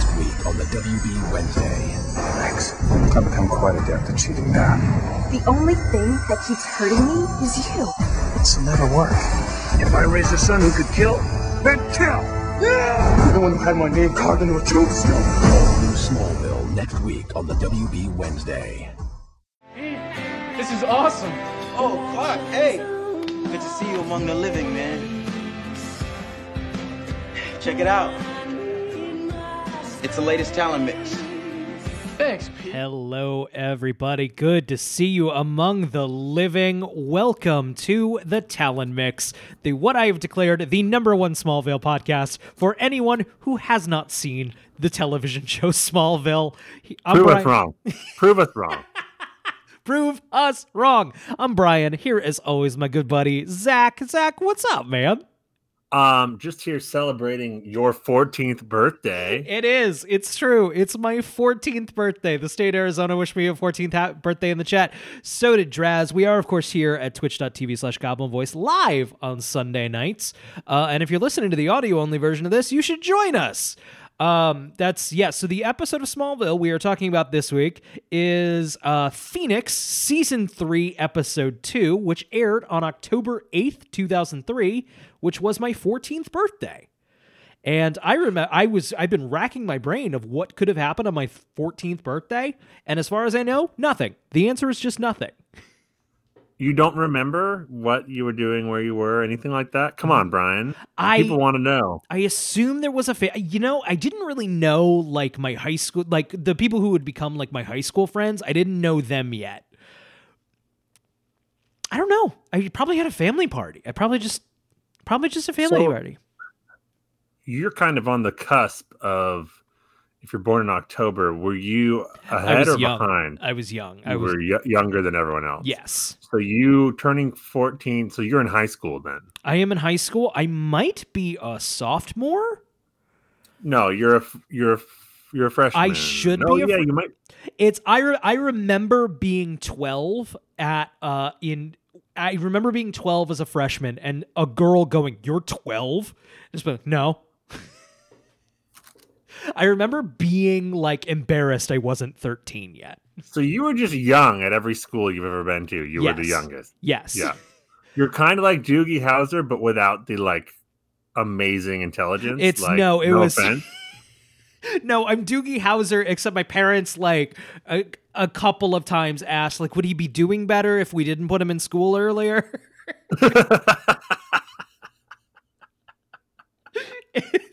next week on the WB Wednesday. Thanks. I've become quite adept at cheating now. The only thing that keeps hurting me is you. This'll never work. If I raise a son who could kill, then kill! You're the one who had my name carved into a tombstone. All new Smallville next week on the WB Wednesday. This is awesome. Oh, fuck. hey. Good to see you among the living, man. Check it out. It's the latest Talon mix. Thanks, Pete. Hello, everybody. Good to see you among the living. Welcome to the Talon Mix, the what I have declared the number one Smallville podcast for anyone who has not seen the television show Smallville. I'm Prove Brian- us wrong. Prove us wrong. Prove us wrong. I'm Brian. Here, as always, my good buddy Zach. Zach, what's up, man? Um, just here celebrating your 14th birthday. It is. It's true. It's my 14th birthday. The state of Arizona wished me a 14th ha- birthday in the chat. So did Draz. We are, of course, here at twitch.tv slash goblin voice live on Sunday nights. Uh, and if you're listening to the audio only version of this, you should join us. Um, that's yes. so the episode of Smallville we are talking about this week is uh Phoenix season three, episode two, which aired on October 8th, 2003, which was my 14th birthday. And I remember I was I've been racking my brain of what could have happened on my 14th birthday, and as far as I know, nothing. The answer is just nothing. You don't remember what you were doing, where you were, anything like that? Come on, Brian. I People want to know. I assume there was a fa- you know, I didn't really know like my high school like the people who would become like my high school friends. I didn't know them yet. I don't know. I probably had a family party. I probably just probably just a family So- party. You're kind of on the cusp of if you're born in October, were you ahead or young. behind? I was young. I was were y- younger than everyone else. yes. So you turning 14, so you're in high school then. I am in high school. I might be a sophomore. No, you're a you're a you're a freshman. I should no, be a yeah, fr- you might. It's I re- I remember being 12 at uh in I remember being 12 as a freshman and a girl going, "You're 12?" Just been, "No." I remember being like embarrassed I wasn't 13 yet. So you were just young at every school you've ever been to. You were the youngest. Yes. Yeah. You're kind of like Doogie Howser, but without the like amazing intelligence. It's- like, no, it was- offense. No, I'm Doogie Howser, except my parents like a, a couple of times asked, like, would he be doing better if we didn't put him in school earlier?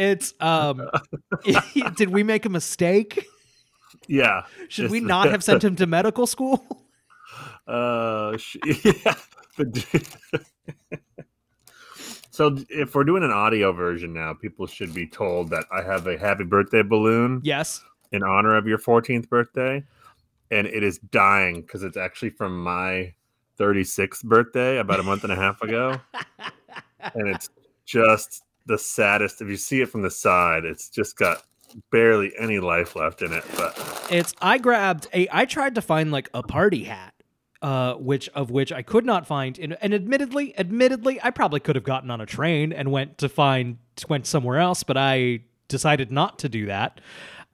it's um did we make a mistake? yeah. Should we not have sent him to medical school? Uh, sh- yeah. so if we're doing an audio version now, people should be told that I have a happy birthday balloon yes. in honor of your 14th birthday, and it is dying because it's actually from my 36th birthday about a month and a half ago, and it's just the saddest. If you see it from the side, it's just got barely any life left in it. But It's I grabbed a I tried to find like a party hat. Uh, which of which I could not find, and, and admittedly, admittedly, I probably could have gotten on a train and went to find went somewhere else, but I decided not to do that.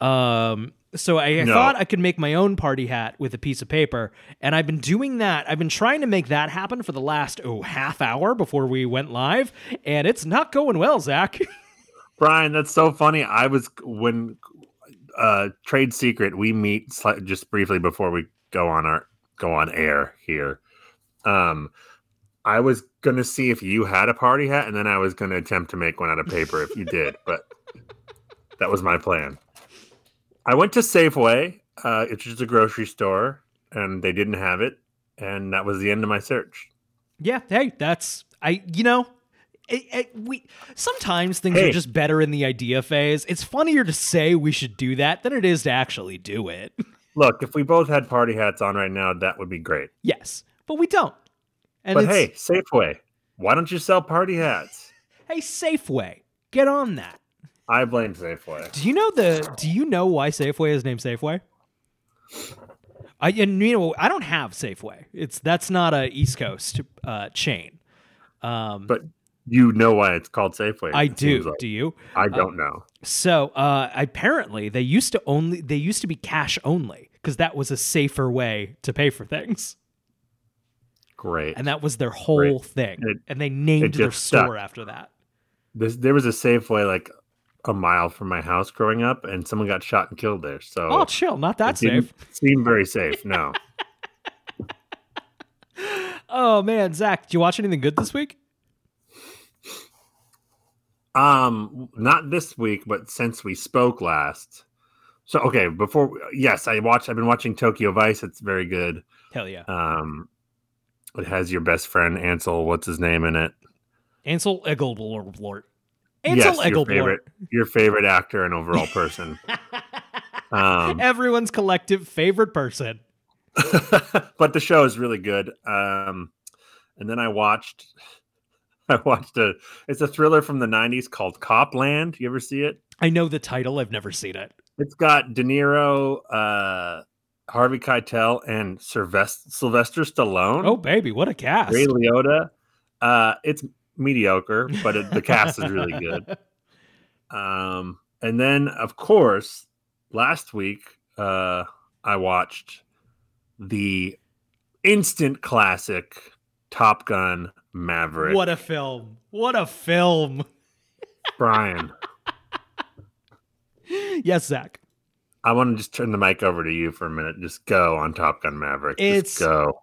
Um, so I No. thought I could make my own party hat with a piece of paper, and I've been doing that. I've been trying to make that happen for the last oh half hour before we went live, and it's not going well, Zach. Brian, that's so funny. I was when uh trade secret we meet sli- just briefly before we go on our go on air here. Um I was going to see if you had a party hat and then I was going to attempt to make one out of paper if you did, but that was my plan. I went to Safeway, uh it's just a grocery store and they didn't have it and that was the end of my search. Yeah, hey, that's I. You know, it, it, we sometimes things Hey. are just better in the idea phase. It's funnier to say we should do that than it is to actually do it. Look, if we both had party hats on right now, that would be great. yes, but we don't. And but hey, Safeway, why don't you sell party hats? hey, Safeway, get on that. I blame Safeway. Do you know the? Do you know why Safeway is named Safeway? I and you know I don't have Safeway. It's that's not a East Coast uh, chain. Um, But You know why it's called Safeway? I do. like. Do you? I don't know. So uh, apparently they used to only they used to be cash only because that was a safer way to pay for things, Great. and that was their whole Right. thing. It- and they named their just stuck. store after that. This, there was a Safeway like a mile from my house growing up, and someone got shot and killed there. So Oh, chill, not that safe. Seem very safe. No. Oh man, Zach, did you watch anything good this week? Um, not this week, but since we spoke last. So okay, before yes, I watched. I've been watching Tokyo Vice. It's very good. Hell yeah, Um, it has your best friend Ansel. What's his name in it? Ansel Egelblort. Ansel yes, your favorite, your favorite actor and overall person. um, Everyone's collective favorite person. but the show is really good. Um, and then I watched, I watched a. It's a thriller from the '90s called Copland. You ever see it? I know the title. I've never seen it. It's got De Niro, uh, Harvey Keitel, and Sylvester, Sylvester Stallone. Oh baby, what a cast! Ray Liotta. Uh, it's mediocre, but it, the cast is really good. Um, and then of course, last week uh, I watched the instant classic Top Gun Maverick. What a film! What a film! Brian? yes, Zach. I want to just turn the mic over to you for a minute. Just go on Top Gun Maverick. Just It's- go.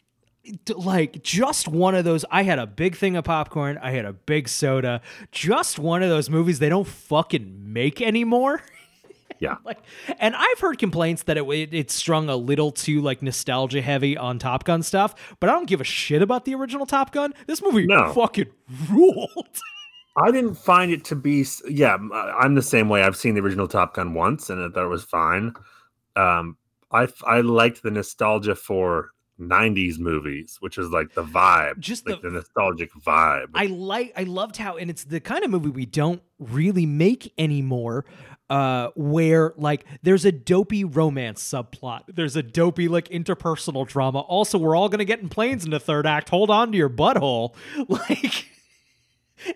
Like just one of those i had a big thing of popcorn i had a big soda just one of those movies they don't fucking make anymore Yeah. like and i've heard complaints that it, it it's strung a little too like nostalgia heavy on top gun stuff but i don't give a shit about the original top gun this movie No. fucking ruled I didn't find it to be. Yeah, I'm the same way. I've seen the original Top Gun once, and I thought it was fine. Um, I I liked the nostalgia for '90s movies, which is like the vibe, Just like the- the, nostalgic vibe. I like I loved how and it's the kind of movie we don't really make anymore uh where like there's a dopey romance subplot. There's a dopey like interpersonal drama. Also, we're all going to get in planes in the third act. Hold on to your butthole. Like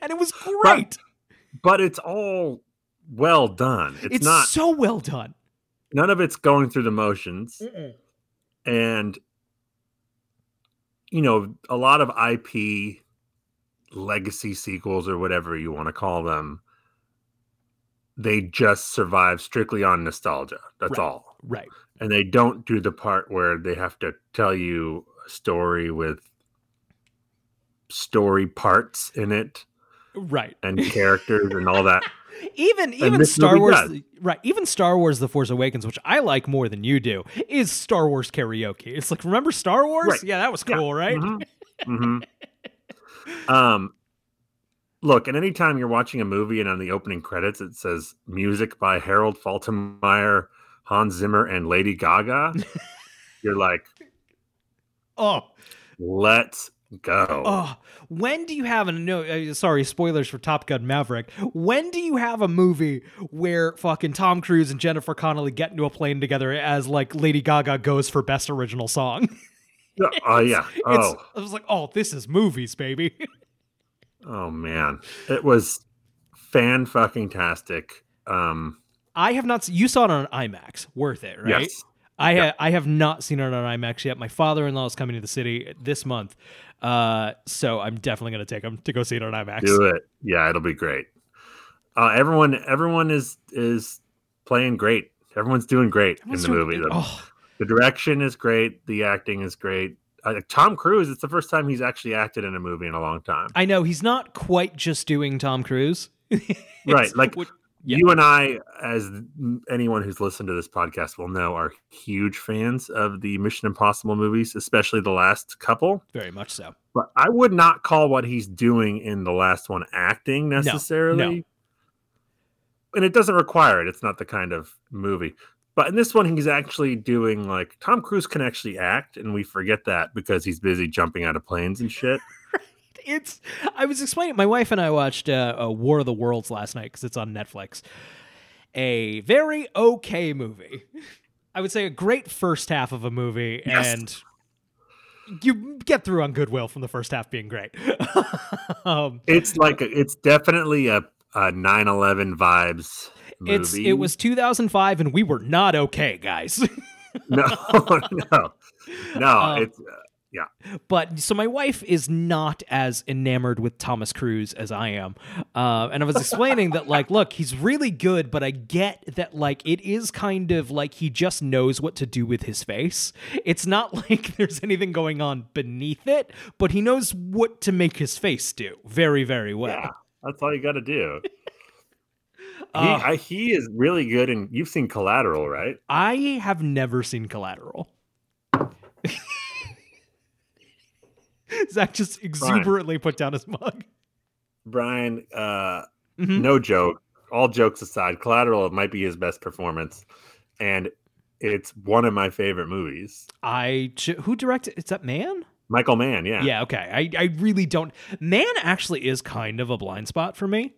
and it was great. but it's all well done. It's, It's, not. so well done. none of it's going through the motions, and you know a lot of IP legacy sequels or whatever you want to call them. They just survive strictly on nostalgia. That's Right. all. Right. and they don't do the part where they have to tell you a story with story parts in it Right. and characters and all that. Even even Star Wars does. right, even Star Wars The Force Awakens, which I like more than you do, is Star Wars karaoke. It's like remember Star Wars? Right. Yeah, that was Yeah. cool, right? Mhm. Mhm. Um, look, and anytime you're watching a movie and on the opening credits it says music by Harold Faltermeyer, Hans Zimmer, and Lady Gaga, you're like, Oh, let's go. Oh, when do you have a no? Uh, sorry, spoilers for Top Gun Maverick. When do you have a movie where fucking Tom Cruise and Jennifer Connelly get into a plane together as like Lady Gaga goes for best original song? Oh yeah. It's, Oh, I was like, oh, this is movies, baby. oh man, it was fan fucking tastic. Um, I have not. You saw it on IMAX. Worth it, right? yes. I ha- I have not seen it on IMAX yet. My father-in-law is coming to the city this month, uh, so I'm definitely going to take him to go see it on IMAX. Do it. Yeah, it'll be great. Uh, everyone, everyone is is playing great. Everyone's doing great Everyone's in the movie. The, Oh, the direction is great. The acting is great. Uh, Tom Cruise. It's the first time he's actually acted in a movie in a long time. I know he's not quite just doing Tom Cruise. Right, like, what- yeah. You and I, as anyone who's listened to this podcast will know, are huge fans of the Mission Impossible movies, especially the last couple. very much so. But I would not call what he's doing in the last one acting necessarily. And it doesn't require it. It's not the kind of movie. But in this one, he's actually doing like Tom Cruise can actually act, and we forget that because he's busy jumping out of planes and shit. It's. I was explaining. My wife and I watched uh, uh, War of the Worlds last night because it's on Netflix. A very okay movie. I would say a great first half of a movie, Yes. and you get through on Goodwill from the first half being great. um, It's like a, it's definitely a, a 9/11 vibes movie. it's it was 2005 and we were not okay, guys. no, no, no. Um, it's uh, but so my wife is not as enamored with Thomas Cruise as I am, uh, and I was explaining that like, look, he's really good, but I get that like it is kind of like he just knows what to do with his face. It's not like there's anything going on beneath it, but he knows what to make his face do very, very well. yeah. That's all you got to do. Uh, he, I, he is really good, and you've seen Collateral, right? I have never seen Collateral. Zach just exuberantly put down his mug. Brian, uh, Mhm. no joke. All jokes aside, Collateral might be his best performance, and it's one of my favorite movies. I who directed? Is that Man? Michael Mann, yeah, Yeah. okay. I I really don't. Man actually is kind of a blind spot for me.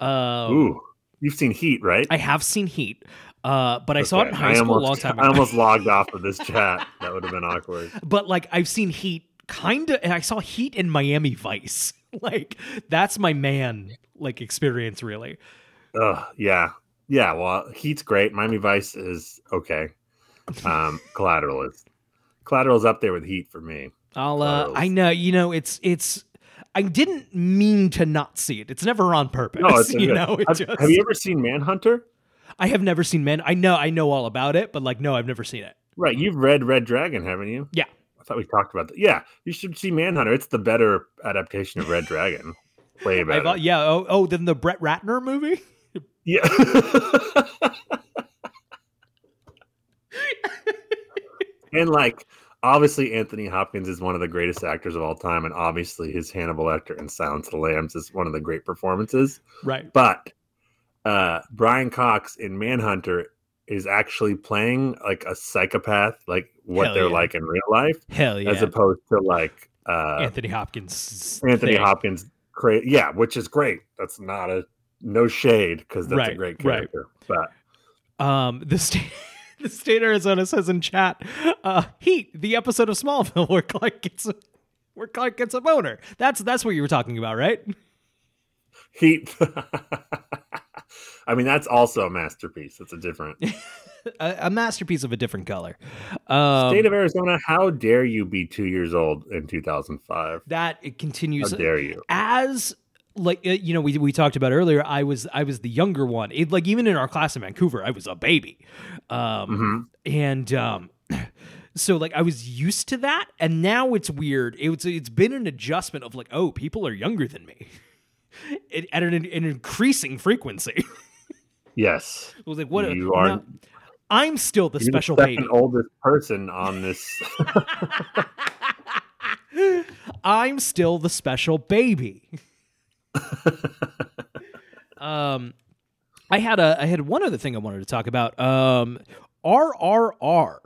Um, Ooh, you've seen Heat, right? I have seen Heat, uh, but I saw it in high school almost, a long time I almost logged off of this chat. That would have been awkward. but like I've seen Heat kind of, and I saw Heat in Miami Vice. like that's my man like experience really. Ugh, yeah, yeah. Well, Heat's great. Miami Vice is okay. Um, Collateral is Collateral's up there with Heat for me. I'll. Uh, I know. You know. It's. It's. I didn't mean to not see it. It's never on purpose. No, it's you good. know. Have, just, have you ever seen Manhunter? I have never seen Man. I know. I know all about it, but like, no, I've never seen it. Right, you've read Red Dragon, haven't you? Yeah. Thought we talked about that. Yeah, you should see Manhunter. It's the better adaptation of Red Dragon. Way I've, better. uh, yeah. Oh, oh, then the Brett Ratner movie. Yeah. and like obviously Anthony Hopkins is one of the greatest actors of all time and obviously his Hannibal Lecter in Silence of the Lambs is one of the great performances. Right. But uh Brian Cox in Manhunter is actually playing like a psychopath, like what Hell they're yeah. like in real life, Hell yeah. as opposed to like uh Anthony Hopkins. Anthony thing. Hopkins cra- yeah, which is great. That's not a no shade because that's a Right, great right. character. But Um, the state, the state of Arizona says in chat, uh, "Heat, the episode of Smallville where Clark gets a, where Clark gets a boner." That's that's what you were talking about, right? Heat. I mean, that's also a masterpiece. It's a different a, a masterpiece of a different color. Um, state of Arizona. How dare you be two years old in 2005? that it How continues dare you? as like uh, you know we we talked about earlier. I was I was the younger one. It, like even in our class in Vancouver, I was a baby, um, Mhm. and um, so like I was used to that, and now it's weird. It's it's been an adjustment of like, oh, people are younger than me, it, at an, an increasing frequency. Yes, I was like, what? You are- I'm still the special the baby. oldest person on this. I'm still the special baby. um, I had a I had one other thing I wanted to talk about. Um, RRR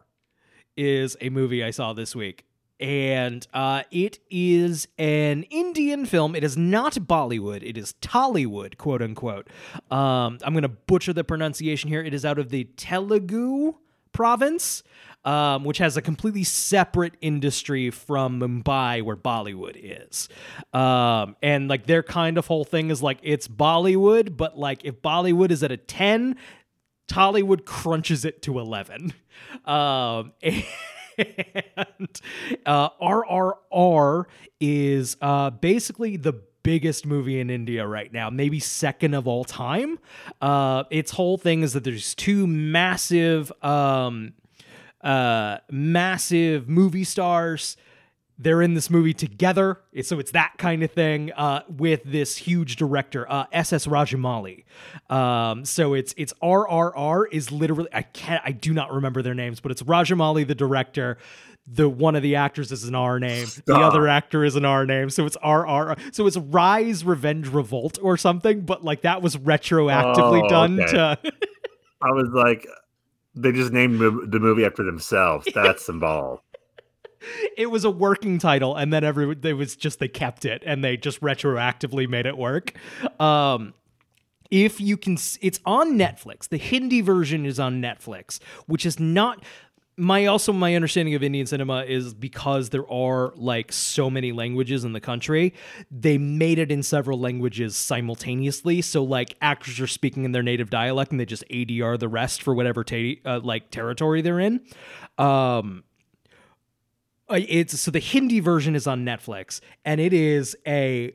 is a movie I saw this week, and uh, it is an Indian film. It is not Bollywood. It is Tollywood, quote unquote. Um, I'm gonna butcher the pronunciation here. It is out of the Telugu province, um, which has a completely separate industry from Mumbai, where Bollywood is. Um, and like their kind of whole thing is like it's Bollywood, but like if Bollywood is at a 10, Tollywood crunches it to 11. Um, and uh, RRR is uh, basically the biggest movie in India right now, maybe second of all time. Uh, its whole thing is that there's two massive, um, uh, massive movie stars. They're in this movie together, so it's that kind of thing uh, with this huge director, uh, S.S. Rajamouli. Um, so it's it's RRR is literally I can't I do not remember their names, but it's Rajamouli the director. The one of the actors is an R name. The other actor is an R name. So it's RR. So it's Rise, Revenge, Revolt or something. But like that was retroactively Oh, done okay. to. I was like, they just named the the movie after themselves. That's some ball. it was a working title and then every it was just they kept it and they just retroactively made it work um if you can it's on netflix the hindi version is on netflix which is not my also my understanding of Indian cinema is because there are like so many languages in the country, they made it in several languages simultaneously. So like actors are speaking in their native dialect and they just ADR the rest for whatever ta- uh, like territory they're in. Um, it's so the Hindi version is on Netflix and it is a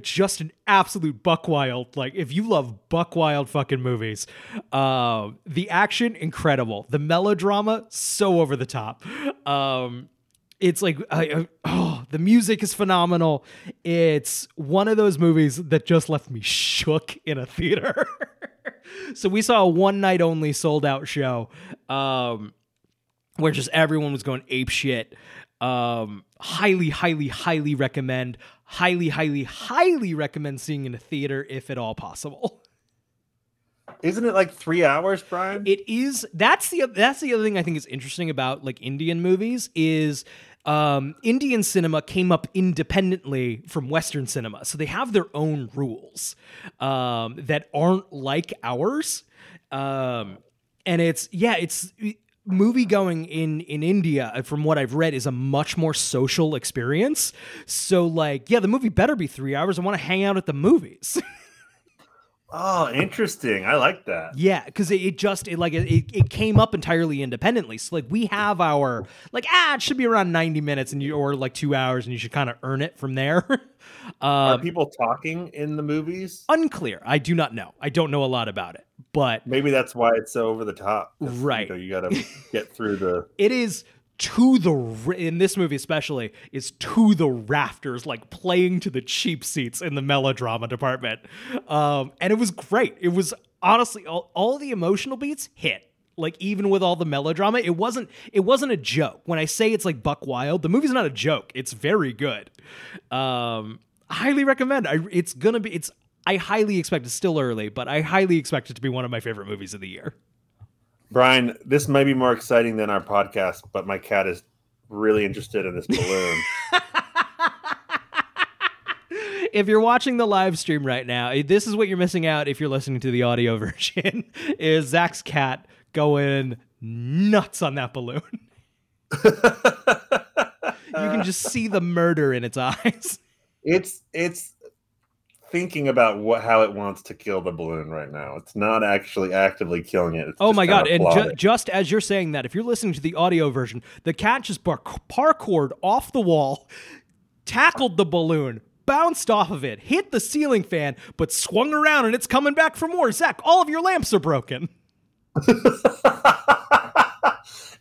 just an absolute buck wild like if you love buck wild fucking movies uh, the action incredible. The melodrama so over the top. Um it's like I, I- oh the music is phenomenal. It's one of those movies that just left me shook in a theater. So we saw a one night only sold out show um where just everyone was going ape shit. Um, highly, highly, highly recommend. Highly, highly, highly recommend seeing in a theater if at all possible. Isn't it like three hours, Brian? It is. That's the that's the other thing I think is interesting about like Indian movies is um, Indian cinema came up independently from Western cinema, so they have their own rules um, that aren't like ours. Um, and it's yeah, it's movie going in in India uh, from what I've read is a much more social experience. So like, yeah, the movie better be 3 hours. I want to hang out at the movies. oh, interesting. I like that. yeah, cuz it, it just it like it, it came up entirely independently. So like we have our like ah, it should be around 90 minutes and you or like 2 hours and you should kind of earn it from there. Are um people talking in the movies? unclear. I do not know. I don't know a lot about it. But Maybe that's why it's so over the top. 'cause, you Right. know, You, got to get through the. it is to the in this movie especially is to the rafters like playing to the cheap seats in the melodrama department um and it was great it was honestly all, all the emotional beats hit like even with all the melodrama it wasn't it wasn't a joke when i say it's like buck wild the movie's not a joke it's very good um highly recommend i it's gonna be it's i highly expect it's still early but i highly expect it to be one of my favorite movies of the year Brian, this may be more exciting than our podcast, but my cat is really interested in this balloon. if you're watching the live stream right now, eh, this is what you're missing out if you're listening to the audio version. is Zach's cat going nuts on that balloon? you can just see the murder in its eyes. It's it's thinking about what how it wants to kill the balloon right now. It's not actually actively killing it. It's Oh my god! And ju- just as you're saying that, if you're listening to the audio version, the cat just bar- parkoured off the wall, tackled the balloon, bounced off of it, hit the ceiling fan, but swung around and it's coming back for more. Zach, all of your lamps are broken.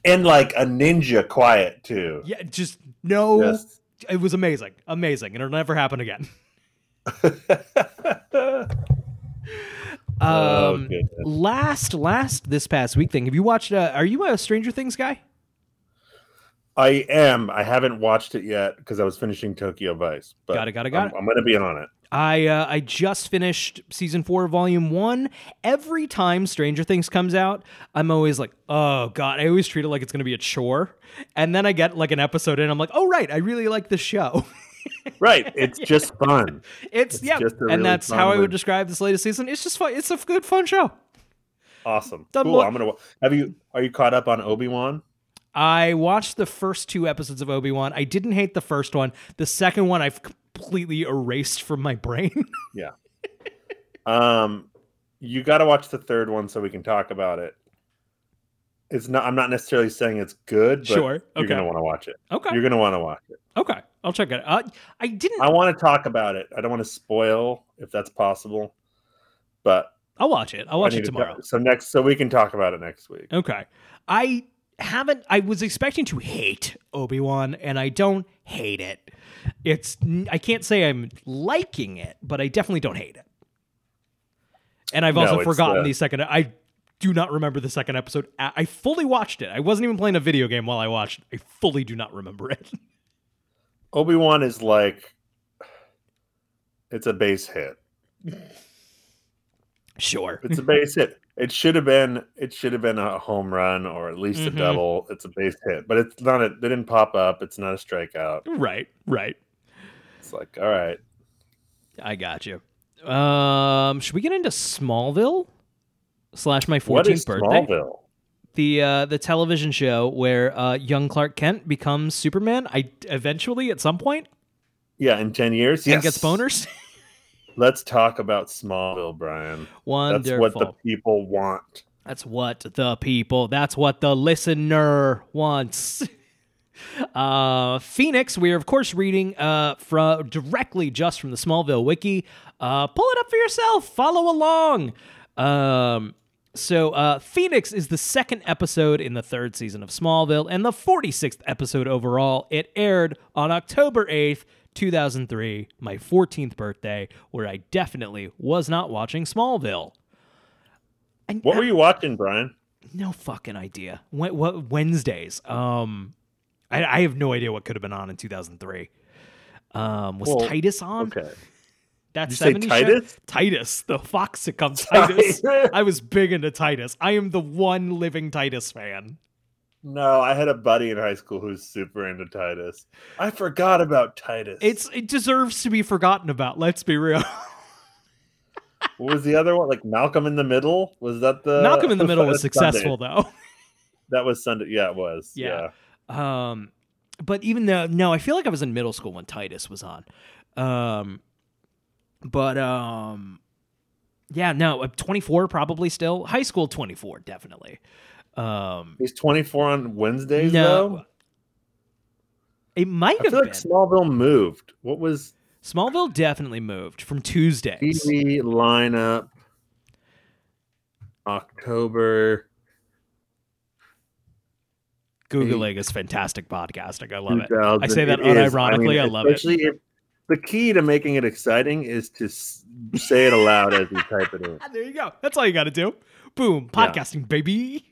and like a ninja quiet too. Yeah, just no. Yes. It was amazing, amazing, and it'll never happen again. Oh, Um, goodness. last, last this past week thing. Have you watched? Uh, are you a Stranger Things guy? I am. I haven't watched it yet because I was finishing Tokyo Vice. But Got it, got it, got I'm, it. I'm gonna be on it. I uh, I just finished season four, volume one. Every time Stranger Things comes out, I'm always like, oh god. I always treat it like it's gonna be a chore, and then I get like an episode in, I'm like, oh right, I really like this show. Right. It's just fun. It's, It's yeah, and really that's how I would describe this latest season. It's just fun. It's a good fun show. Awesome. Done cool. I'm gonna. Have you? Are you caught up on Obi Wan? I watched the first two episodes of Obi Wan. I didn't hate the first one. The second one, I've completely erased from my brain. Yeah. um, you got to watch the third one so we can talk about it. It's not. I'm not necessarily saying it's good. But Sure, You're gonna want to watch it. okay, You're gonna want to watch it. okay, I'll check it. out. Uh, I didn't. I want to talk about it. I don't want to spoil if that's possible, but I'll watch it. I'll watch it need to tomorrow. so next, so we can talk about it next week. Okay. I haven't I was expecting to hate Obi-Wan and I don't hate it. It's I can't say I'm liking it, but I definitely don't hate it. And I've No, also forgotten uh, the second I do not remember the second episode. I I fully watched it. I wasn't even playing a video game while I watched. I fully do not remember it. Obi Wan is like, it's a base hit. sure. It's a base hit. It should have been. It should have been a home run or at least Mhm. a double. It's a base hit, but it's not. A, it didn't pop up. It's not a strikeout. Right, right. It's like, all right. I got you. Um, should we get into Smallville slash my 14th What is birthday? Smallville? the uh, the television show where uh, young Clark Kent becomes Superman. I eventually at some point Yeah, in ten years, and yes. gets boners. Let's talk about Smallville, Brian. Wonderful. That's what the people want. That's what the people, that's what the listener wants. Uh, Phoenix, we are of course reading uh, from directly just from the Smallville wiki. Uh, pull it up for yourself. Follow along. Um, so uh, Phoenix is the second episode in the third season of Smallville and the 46th episode overall. It aired on October 8th, 2003, my 14th birthday, where I definitely was not watching Smallville. And What were you watching, Brian? no fucking idea. What, what Wednesdays? Um, I, I have no idea what could have been on in 2003. Um, was Well, Titus on? Okay. That you 70s show? Titus? Titus, the Fox sitcom Titus. Titus. I was big into Titus. I am the one living Titus fan. No, I had a buddy in high school who's super into Titus. I forgot about Titus. It's it deserves to be forgotten about. Let's be real. what was the other one? Like Malcolm in the Middle? Was that the Malcolm in the Middle was That's Sunday. successful though. That was Sunday. Yeah, it was. Yeah. Yeah. Um, but even though no, I feel like I was in middle school when Titus was on. Um, but um, yeah, no, uh, 24 probably still. High school 24 definitely. Um, He's 24 on Wednesdays, no, though. it might I have feel been. like Smallville moved. What was Smallville definitely moved from Tuesdays. TV lineup? October. Googling is fantastic podcasting. I love it. I say that It is. unironically. I, mean, love it. If the key to making it exciting is to say it aloud as you type it in. There you go. That's all you got to do. Boom, Yeah. podcasting, baby.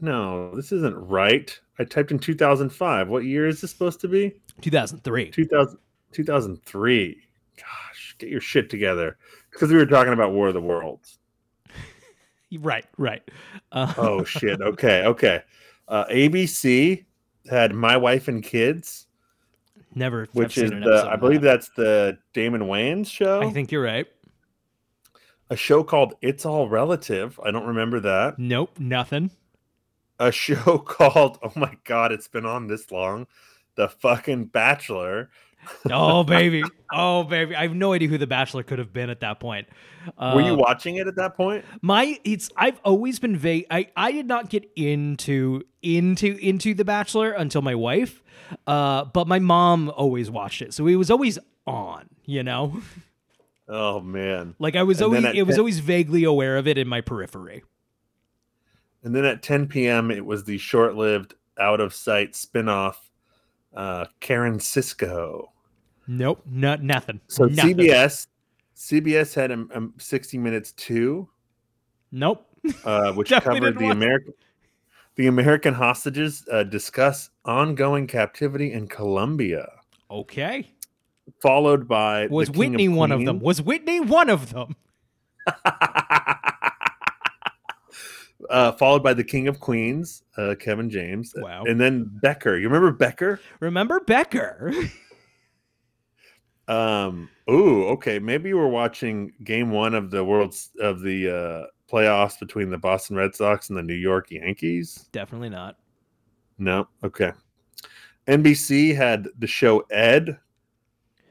No, this isn't right. I typed in 2005. What year is this supposed to be? 2003. 2000, 2003. Gosh, get your shit together. Because we were talking about War of the Worlds. Right, right. Uh, Oh, shit. Okay, okay. Uh, ABC had My Wife and Kids, never. which is the, I believe that. that's the Damon Wayans show. I think you're right. a show called It's All Relative. I don't remember that. Nope, nothing. A show called, oh my God, it's been on this long. The fucking Bachelor. Oh baby, oh baby. I have no idea who the Bachelor could have been at that point. Were you Um, watching it at that point? my it's I've always been vague. I I did not get into into into the Bachelor until my wife, uh, but my mom always watched it, so it was always on. You know, Oh, man. like I was And always it was always vaguely aware of it in my periphery. And then at 10 p.m., it was the short lived, out of sight spin off, uh, Karen Sisco. Nope, not nothing. So nothing. CBS. CBS had um, um, 60 Minutes 2, Nope. uh, which covered the American the American hostages uh, discuss ongoing captivity in Colombia, Okay. followed by Was Whitney one of them? Was Whitney one of them? uh, followed by the King of Queens, uh, Kevin James. Wow. And then Becker. You remember Becker? Remember Becker? Um. Ooh. Okay. Maybe you were watching Game One of the world's of the uh, playoffs between the Boston Red Sox and the New York Yankees. Definitely not. No. Okay. NBC had the show Ed.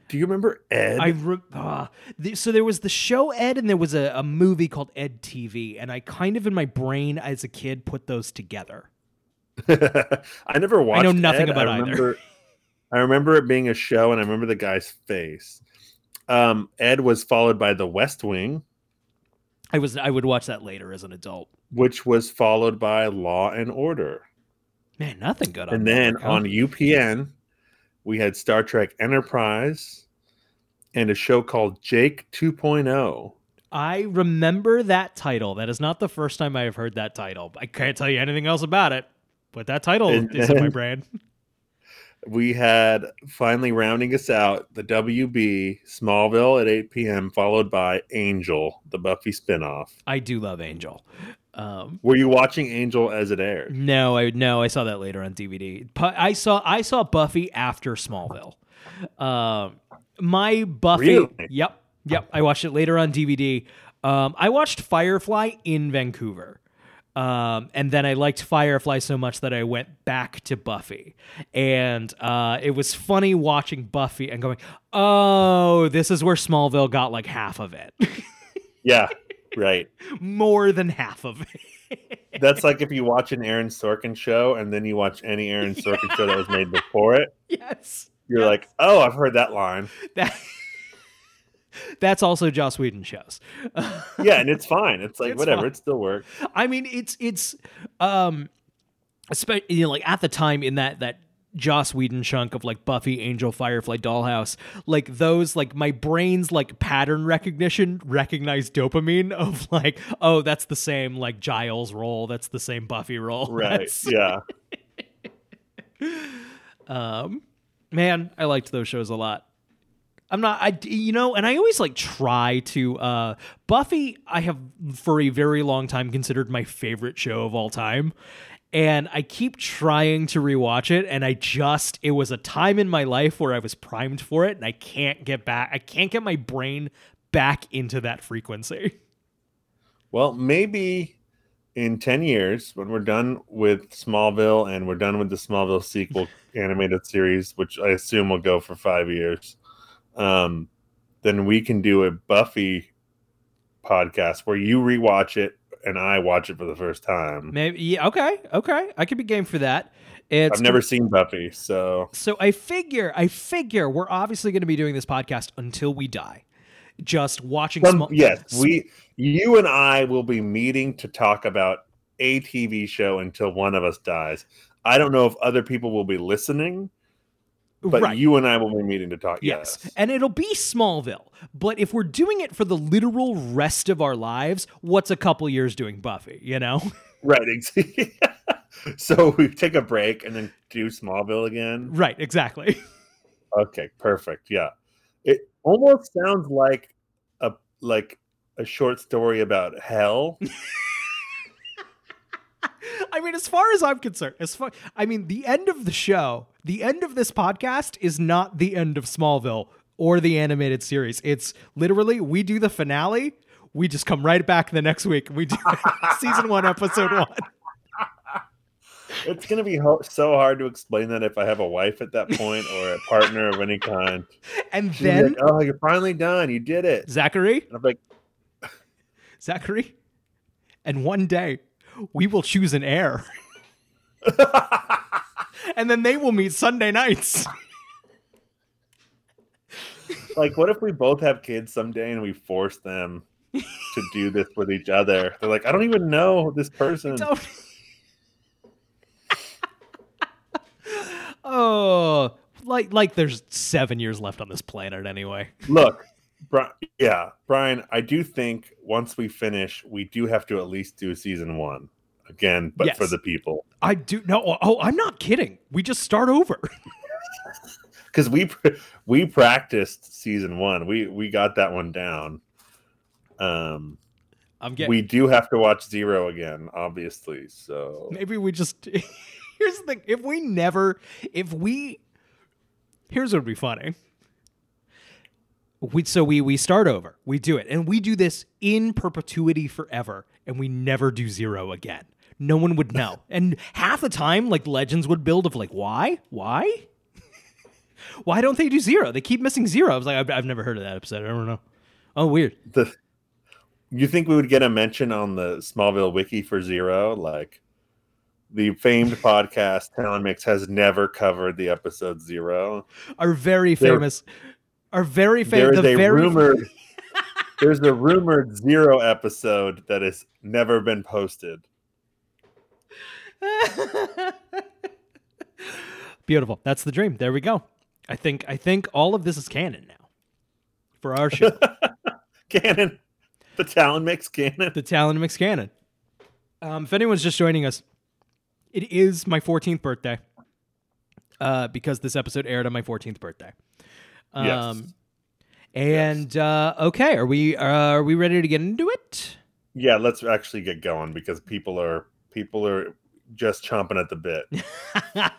Do you remember Ed? I re- ah, the, so there was the show Ed, and there was a, a movie called Ed TV, and I kind of in my brain as a kid put those together. I never watched. I know nothing Ed. about I either. I remember it being a show, and I remember the guy's face. Um, Ed was followed by The West Wing, I was I would watch that later as an adult. which was followed by Law and Order. Man, nothing good. on and then on UPN, we had Star Trek Enterprise and a show called Jake oh. 2.0. I remember that title. That is not the first time I have heard that title. I can't tell you anything else about it, but that title And is in my brain. We had finally rounding us out the WB Smallville at 8 p.m., followed by Angel, the Buffy spinoff. I do love Angel. Um, Were you watching Angel as it aired? no, I no, I saw that later on DVD. I saw I saw Buffy after Smallville. Um, my Buffy. Really? Yep, yep. I watched it later on DVD. Um, I watched Firefly in Vancouver. Um, and then I liked Firefly so much that I went back to Buffy. And uh, it was funny watching Buffy and going, oh, this is where Smallville got like half of it. Yeah, right. More than half of it. That's like if you watch an Aaron Sorkin show and then you watch any Aaron Sorkin show that was made before it, yes. you're Yes. like, oh, I've heard that line. That. That's also Joss Whedon shows. Yeah, and it's fine. It's like It's whatever. fine. It still works. I mean, it's it's um, especially you know, like at the time in that that Joss Whedon chunk of like Buffy, Angel, Firefly, Dollhouse, like those, like my brain's like pattern recognition recognized dopamine of like, oh, that's the same like Giles role, that's the same Buffy role, Right. That's- Yeah. um, man, I liked those shows a lot. I'm not, I, you know, and I always like try to, uh, Buffy, I have for a very long time considered my favorite show of all time. And I keep trying to rewatch it, and I just, it was a time in my life where I was primed for it, and I can't get back, I can't get my brain back into that frequency. Well, maybe in 10 years, when we're done with Smallville and we're done with the Smallville sequel animated series, which I assume will go for five years, um, then we can do a Buffy podcast where you rewatch it and I watch it for the first time. Maybe, yeah, okay, okay. I could be game for that. It's I've never seen Buffy, so So I figure, I figure we're obviously going to be doing this podcast until we die. Just watching Some- small. yes, we, you and I will be meeting to talk about a TV show until one of us dies. I don't know if other people will be listening, but right. you and I will be meeting to talk. Yes. Yes, And it'll be Smallville. But if we're doing it for the literal rest of our lives, what's a couple years doing Buffy, you know? right. so we take a break and then do Smallville again. right, exactly. Okay, perfect. Yeah, it almost sounds like a like a short story about hell. I mean, as far as I'm concerned, as far I mean, the end of the show, the end of this podcast is not the end of Smallville or the animated series. It's literally we do the finale, we just come right back the next week. We do season one, episode one. It's gonna be ho- so hard to explain that if I have a wife at that point or a partner of any kind. And be then like, oh, you're finally done. You did it. Zachary, And I'm like, Zachary, and one day we will choose an heir. And then they will meet Sunday nights. like, what if we both have kids someday and we force them to do this with each other? They're like, I don't even know this person. Oh, like like there's seven years left on this planet anyway. Look, Bri- yeah, Brian, I do think once we finish, we do have to at least do season one again, but for the people. I do no. Oh, I'm not kidding. We just start over. Because we we practiced season one. We we got that one down. Um I'm getting. we do have to watch zero again, obviously. So maybe we just. here's the thing: if we never, if we, here's what would be funny. We so we we start over. We do it, and we do this in perpetuity forever, and we never do zero again. No one would know, and half the time, like legends would build of like, why, why, why don't they do zero? They keep missing zero. I was like, I've, I've never heard of that episode. I don't know. Oh, weird. the you think we would get a mention on the Smallville wiki for zero? Like the famed podcast Talon Mix has never covered the episode zero. Our very famous, our very famous, the a very rumored there's a rumored zero episode that has never been posted. Beautiful. That's the dream. There we go. I think I think all of this is canon now for our show. Canon. The Talon Mix canon. the Talon Mix canon. Um, if anyone's just joining us, it is my 14th birthday. Uh, because this episode aired on my 14th birthday. Um, Yes. and uh, okay, are we uh, are we ready to get into it? Yeah, let's actually get going because people are people are just chomping at the bit.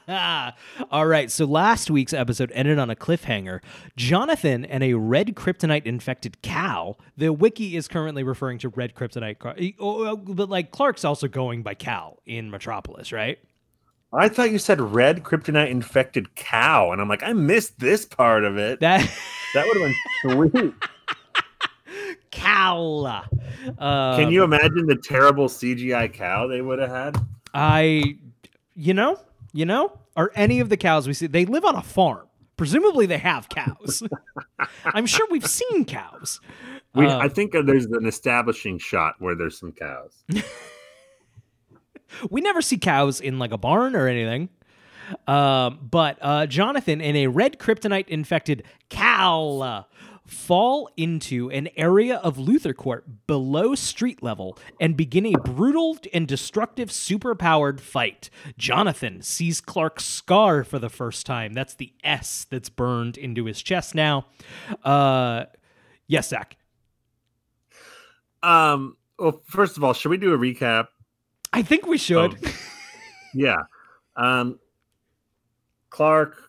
All right, so last week's episode ended on a cliffhanger. Jonathan and a red kryptonite infected cow. The wiki is currently referring to red kryptonite, car- oh, but like Clark's also going by cow in Metropolis, right? I thought you said red kryptonite infected cow, and I'm like, I missed this part of it. That That would have been sweet. cow. Uh, Can you imagine the terrible CGI cow they would have had? I, you know, you know, are any of the cows we see? They live on a farm. Presumably, they have cows. I'm sure we've seen cows. We, I think there's an establishing shot where there's some cows. we never see cows in like a barn or anything. Um, but uh, Jonathan in a red kryptonite infected cow uh, fall into an area of LuthorCorp below street level and begin a brutal and destructive superpowered fight. Jonathan sees Clark's scar for the first time. That's the S that's burned into his chest now. Uh, yes, Zach. Um. Well, first of all, should we do a recap? I think we should. Oh. Yeah. Um. Clark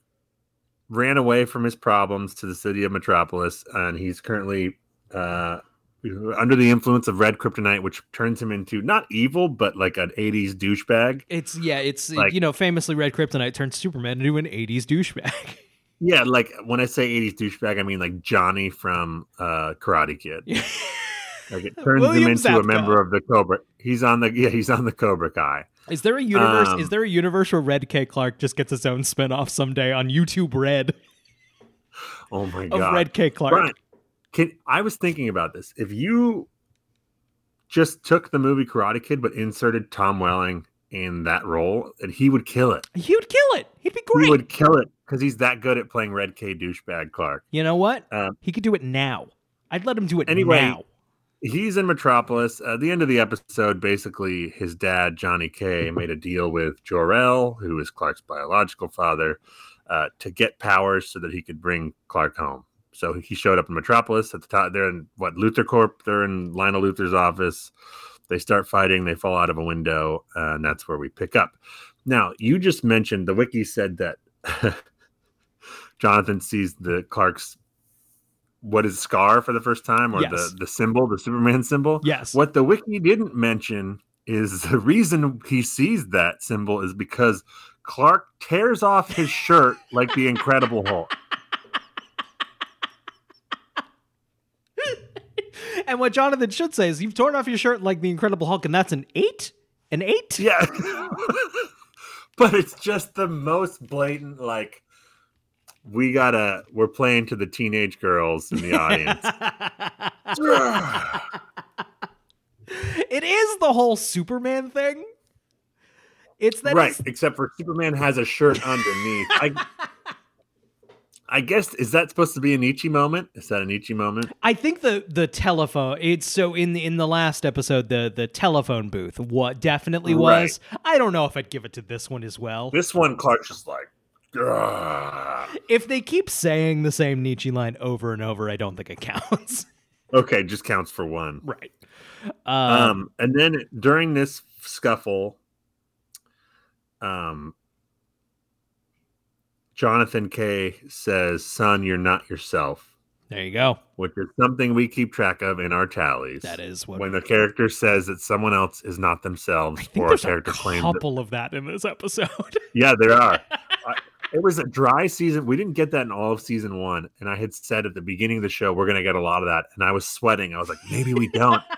ran away from his problems to the city of Metropolis, and he's currently uh, under the influence of red kryptonite, which turns him into not evil, but like an '80s douchebag. It's yeah, it's Like- you know, famously red kryptonite turns Superman into an 80s douchebag. Yeah, like when I say '80s douchebag, I mean like Johnny from uh, Karate Kid. Like it turns William him into Zabka. a member of the Cobra. He's on the yeah, he's on the Cobra Kai. Is there a universe? Um, is there a universe where Red K Clark just gets his own spinoff someday on YouTube Red Oh my of god, Red K Clark? Brian, can I was thinking about this. If you just took the movie Karate Kid but inserted Tom Welling in that role, and he would kill it. He would kill it. He'd be great. He would kill it because he's that good at playing Red K douchebag Clark. You know what? Um, he could do it now. I'd let him do it Anyway, now. He's in Metropolis. At the end of the episode, basically, his dad, Johnny K, made a deal with Jor-El, who is Clark's biological father, uh, to get powers so that he could bring Clark home. So he showed up in Metropolis at the top. They're in what LuthorCorp. They're in Lionel Luthor's office. They start fighting. They fall out of a window, uh, and that's where we pick up. Now, you just mentioned the wiki said that Jonathan sees the Clark's what is scar for the first time, or Yes. the the symbol, the Superman symbol. Yes. What the wiki didn't mention is the reason he sees that symbol is because Clark tears off his shirt like the Incredible Hulk. And what Jonathan should say is, "You've torn off your shirt like the Incredible Hulk, and that's an eight, an eight. Yeah. but it's just the most blatant, like, we gotta, we're playing to the teenage girls in the audience. it is the whole Superman thing. It's that right. it's- Except for Superman has a shirt underneath. I, I guess, is that supposed to be an Ichi moment? Is that an Ichi moment? I think the the telephone. It's so in the in the last episode, the the telephone booth. What definitely was. I don't know if I'd give it to this one as well. This one, Clark's just like. If they keep saying the same Nietzsche line over and over, I don't think it counts. okay, just counts for one. right. Um, Um, and then during this scuffle, um, Jonathan K says, "Son, you're not yourself," there you go. which is something we keep track of in our tallies. That is what when the character says that someone else is not themselves, I think or a there's a character claims. Couple of that in this episode. yeah, there are. It was a dry season. We didn't get that in all of season one, and I had said at the beginning of the show we're going to get a lot of that, and I was sweating. I was like, maybe we don't.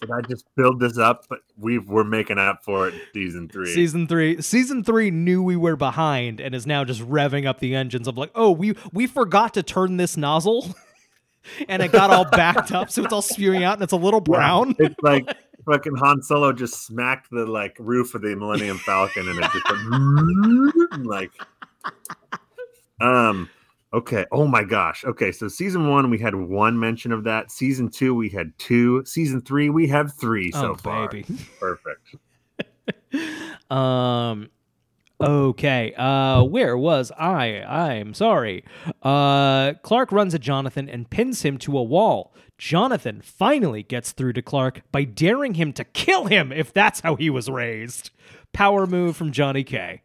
Did I just build this up? But we we're making up for it season three. season three season three knew we were behind and is now just revving up the engines of like oh we we forgot to turn this nozzle and it got all backed up so it's all spewing out and it's a little Yeah, brown it's like fucking Han Solo just smacked the like roof of the Millennium Falcon, and it just went, like, um. Okay. Oh my gosh. Okay. So season one, we had one mention of that. Season two, we had two. Season three, we have three so oh far. baby Perfect. um Okay, uh, where was I? I'm sorry. Uh, Clark runs at Jonathan and pins him to a wall. Jonathan finally gets through to Clark by daring him to kill him if that's how he was raised. Power move from Johnny K.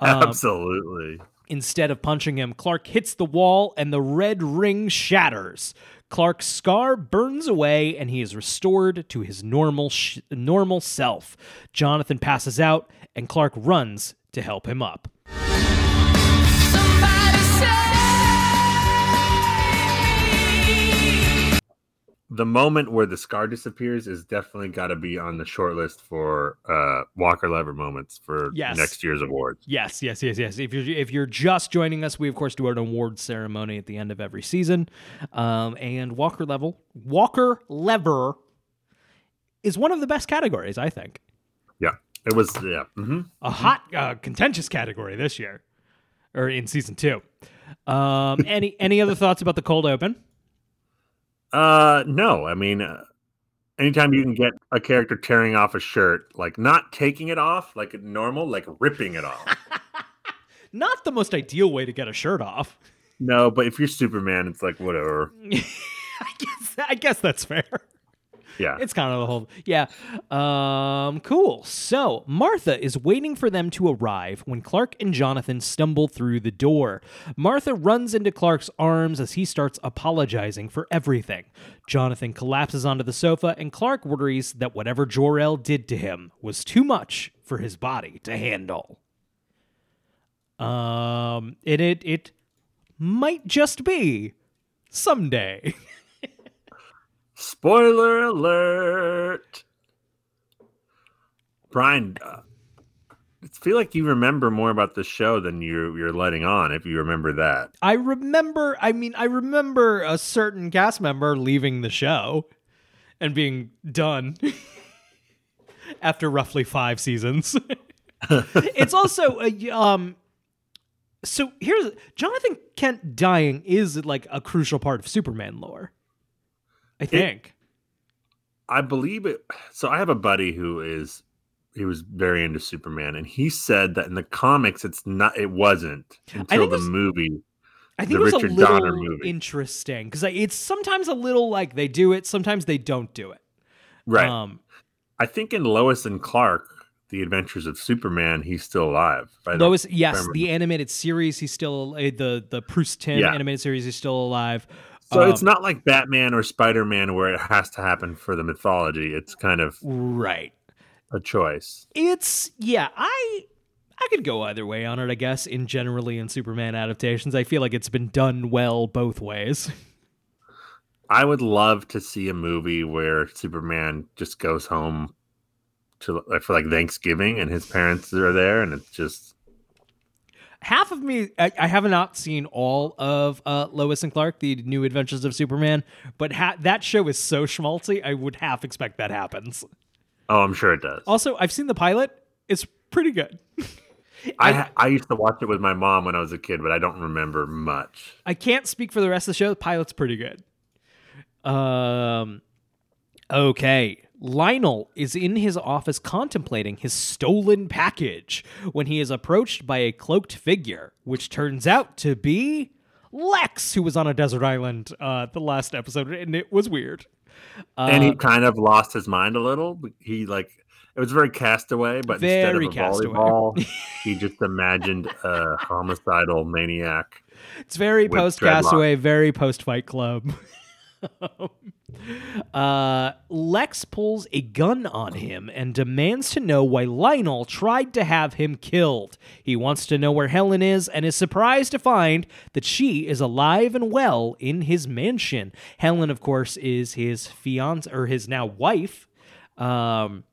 Um, Absolutely. Instead of punching him, Clark hits the wall and the red ring shatters. Clark's scar burns away and he is restored to his normal sh- normal self. Jonathan passes out and Clark runs to help him up. The moment where the scar disappears is definitely got to be on the short list for uh, Walker Lever moments for Yes. next year's awards. Yes, yes, yes, yes. If you're if you're just joining us, we of course do an award ceremony at the end of every season. Um, and Walker level Walker Lever is one of the best categories, I think. Yeah, it was. Yeah, hmm a hot uh, contentious category this year or in season two um any any other thoughts about the cold open Uh, no, I mean, uh, anytime you can get a character tearing off a shirt, like not taking it off like normal, like ripping it off. not the most ideal way to get a shirt off no, but if you're Superman, it's like whatever. i guess i guess that's fair Yeah, it's kind of the whole yeah. Um cool. So martha is waiting for them to arrive when clark and jonathan stumble through the door. Martha runs into clark's arms as he starts apologizing for everything. Jonathan collapses onto the sofa and clark worries that whatever jor-el did to him was too much for his body to handle. Um and it it might just be someday Spoiler alert. Brian, uh, I feel like you remember more about the show than you you're letting on. If you remember that, I remember, I mean, I remember a certain cast member leaving the show and being done after roughly five seasons. it's also a, um so here's Jonathan Kent dying is like a crucial part of Superman lore. I think. I believe it. So I have a buddy who is he was very into Superman, and he said that in the comics, it's not. It wasn't until think the movie. I think the it was Richard a little Donner movie. interesting because it's sometimes a little like they do it, sometimes they don't do it. Right. Um, I think in Lois and Clark, The Adventures of Superman, he's still alive. Lois, yes, remember. the animated series. He's still uh, the the Bruce Timm Yeah. animated series. He's still alive. So it's Um, not like Batman or Spider Man where it has to happen for the mythology. It's kind of right. a choice. It's yeah. I I could go either way on it. I guess in generally in Superman adaptations, I feel like it's been done well both ways. I would love to see a movie where Superman just goes home to like for like Thanksgiving and his parents are there and it's just Half of me, I, I have not seen all of uh, Lois and Clark, the New Adventures of Superman, but ha- that show is so schmaltzy. I would half expect that happens. oh I'm sure it does. Also, I've seen the pilot. It's pretty good. I I used to watch it with my mom when I was a kid, but I don't remember much. I can't speak for the rest of the show. The pilot's pretty good. Um, okay. Lionel is in his office contemplating his stolen package when he is approached by a cloaked figure, which turns out to be Lex, who was on a desert island uh, the last episode, and it was weird. Uh, and he kind of lost his mind a little. He like it was very castaway, but Very instead of a Castaway. volleyball, he just imagined a homicidal maniac. It's very post Castaway, very post Fight Club. uh, Lex pulls a gun on him and demands to know why Lionel tried to have him killed. He wants to know where Helen is and is surprised to find that she is alive and well in his mansion. Helen, of course, is his fiance or his now wife. Um,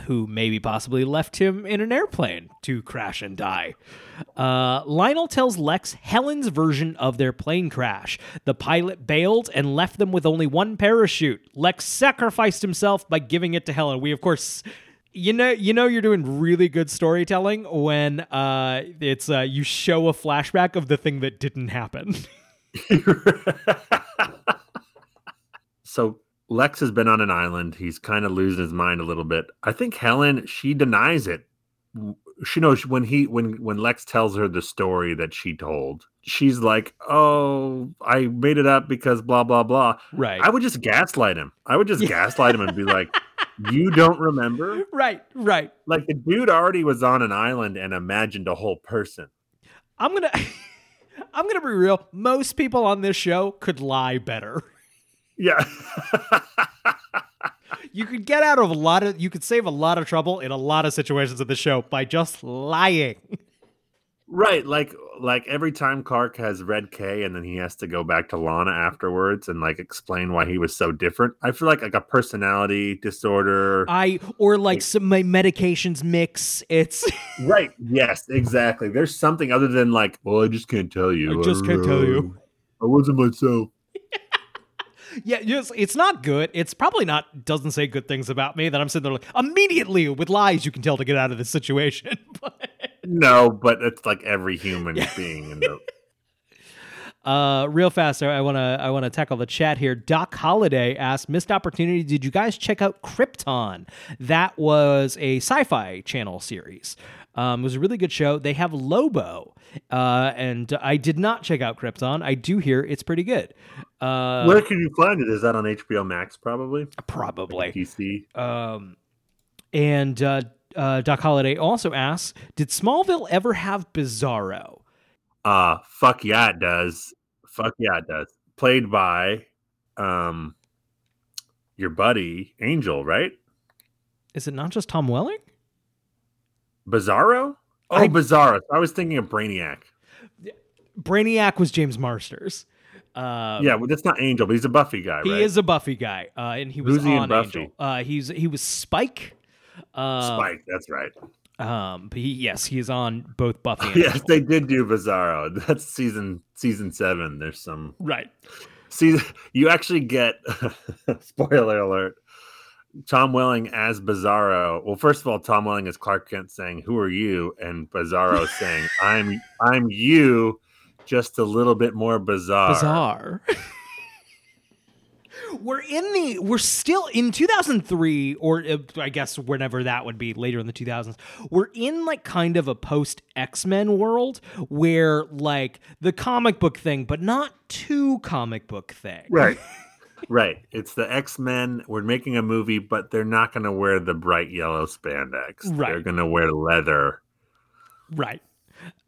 who maybe possibly left him in an airplane to crash and die. Uh, Lionel tells Lex Helen's version of their plane crash. The pilot bailed and left them with only one parachute. Lex sacrificed himself by giving it to Helen. We, of course. You know, you know, you're doing really good storytelling when uh, it's uh, you show a flashback of the thing that didn't happen. so Lex has been on an island. He's kind of losing his mind a little bit. I think Helen she denies it. she knows when he when when Lex tells her the story that she told, she's like, "Oh, I made it up because blah blah blah." Right. I would just gaslight him. I would just gaslight him and be like, "You don't remember?" right, right. Like the dude already was on an island and imagined a whole person. I'm gonna I'm gonna be real. Most people on this show could lie better. Yeah. You could get out of a lot of you could save a lot of trouble in a lot of situations of the show by just lying. right, like like every time Clark has Red K and then he has to go back to Lana afterwards and like explain why he was so different. I feel like like a personality disorder. I or like some my medications mix. It's right. Yes, exactly. There's something other than like, well, I just can't tell you. I just can't tell you. I wasn't myself. Yeah, it's not good. It's probably not doesn't say good things about me that I'm sitting there like immediately with lies you can tell to get out of this situation. but No, but it's like every human being in the Uh, real fast, I want to I want to tackle the chat here. Doc Holiday asked, "Missed opportunity? Did you guys check out Krypton? That was a sci-fi channel series. Um, it was a really good show. They have Lobo, uh, and I did not check out Krypton. I do hear it's pretty good. Uh, Where can you find it? Is that on HBO Max probably? probably. PC. Um, and uh, uh, Doc Holliday also asks, "Did Smallville ever have Bizarro?" Uh fuck yeah it does. Fuck yeah it does. Played by um your buddy Angel, right? Is it not just Tom Welling? Bizarro? Oh, I- Bizarro. I was thinking of Brainiac. Brainiac was James Marsters. Um, yeah, well, that's not Angel, but he's a Buffy guy, right? He right? is a Buffy guy, uh, and he was Who's on Buffy? Angel. Uh, he's he was Spike. Uh, Spike, that's right. Um, but he, yes, he is on both Buffy. And yes, Angel. they did do Bizarro. That's season season seven. There's some right. See, you actually get spoiler alert. Tom Welling as Bizarro. Well, first of all, Tom Welling is Clark Kent saying, "Who are you?" and Bizarro saying, "I'm I'm you, just a little bit more bizarre." Bizarre. we're in the we're still in 2003 or uh, i guess whenever that would be later in the 2000s we're in like kind of a post x-men world where like the comic book thing but not too comic book thing Right. right. It's the X Men. We're making a movie, but they're not going to wear the bright yellow spandex. Right. They're going to wear leather. right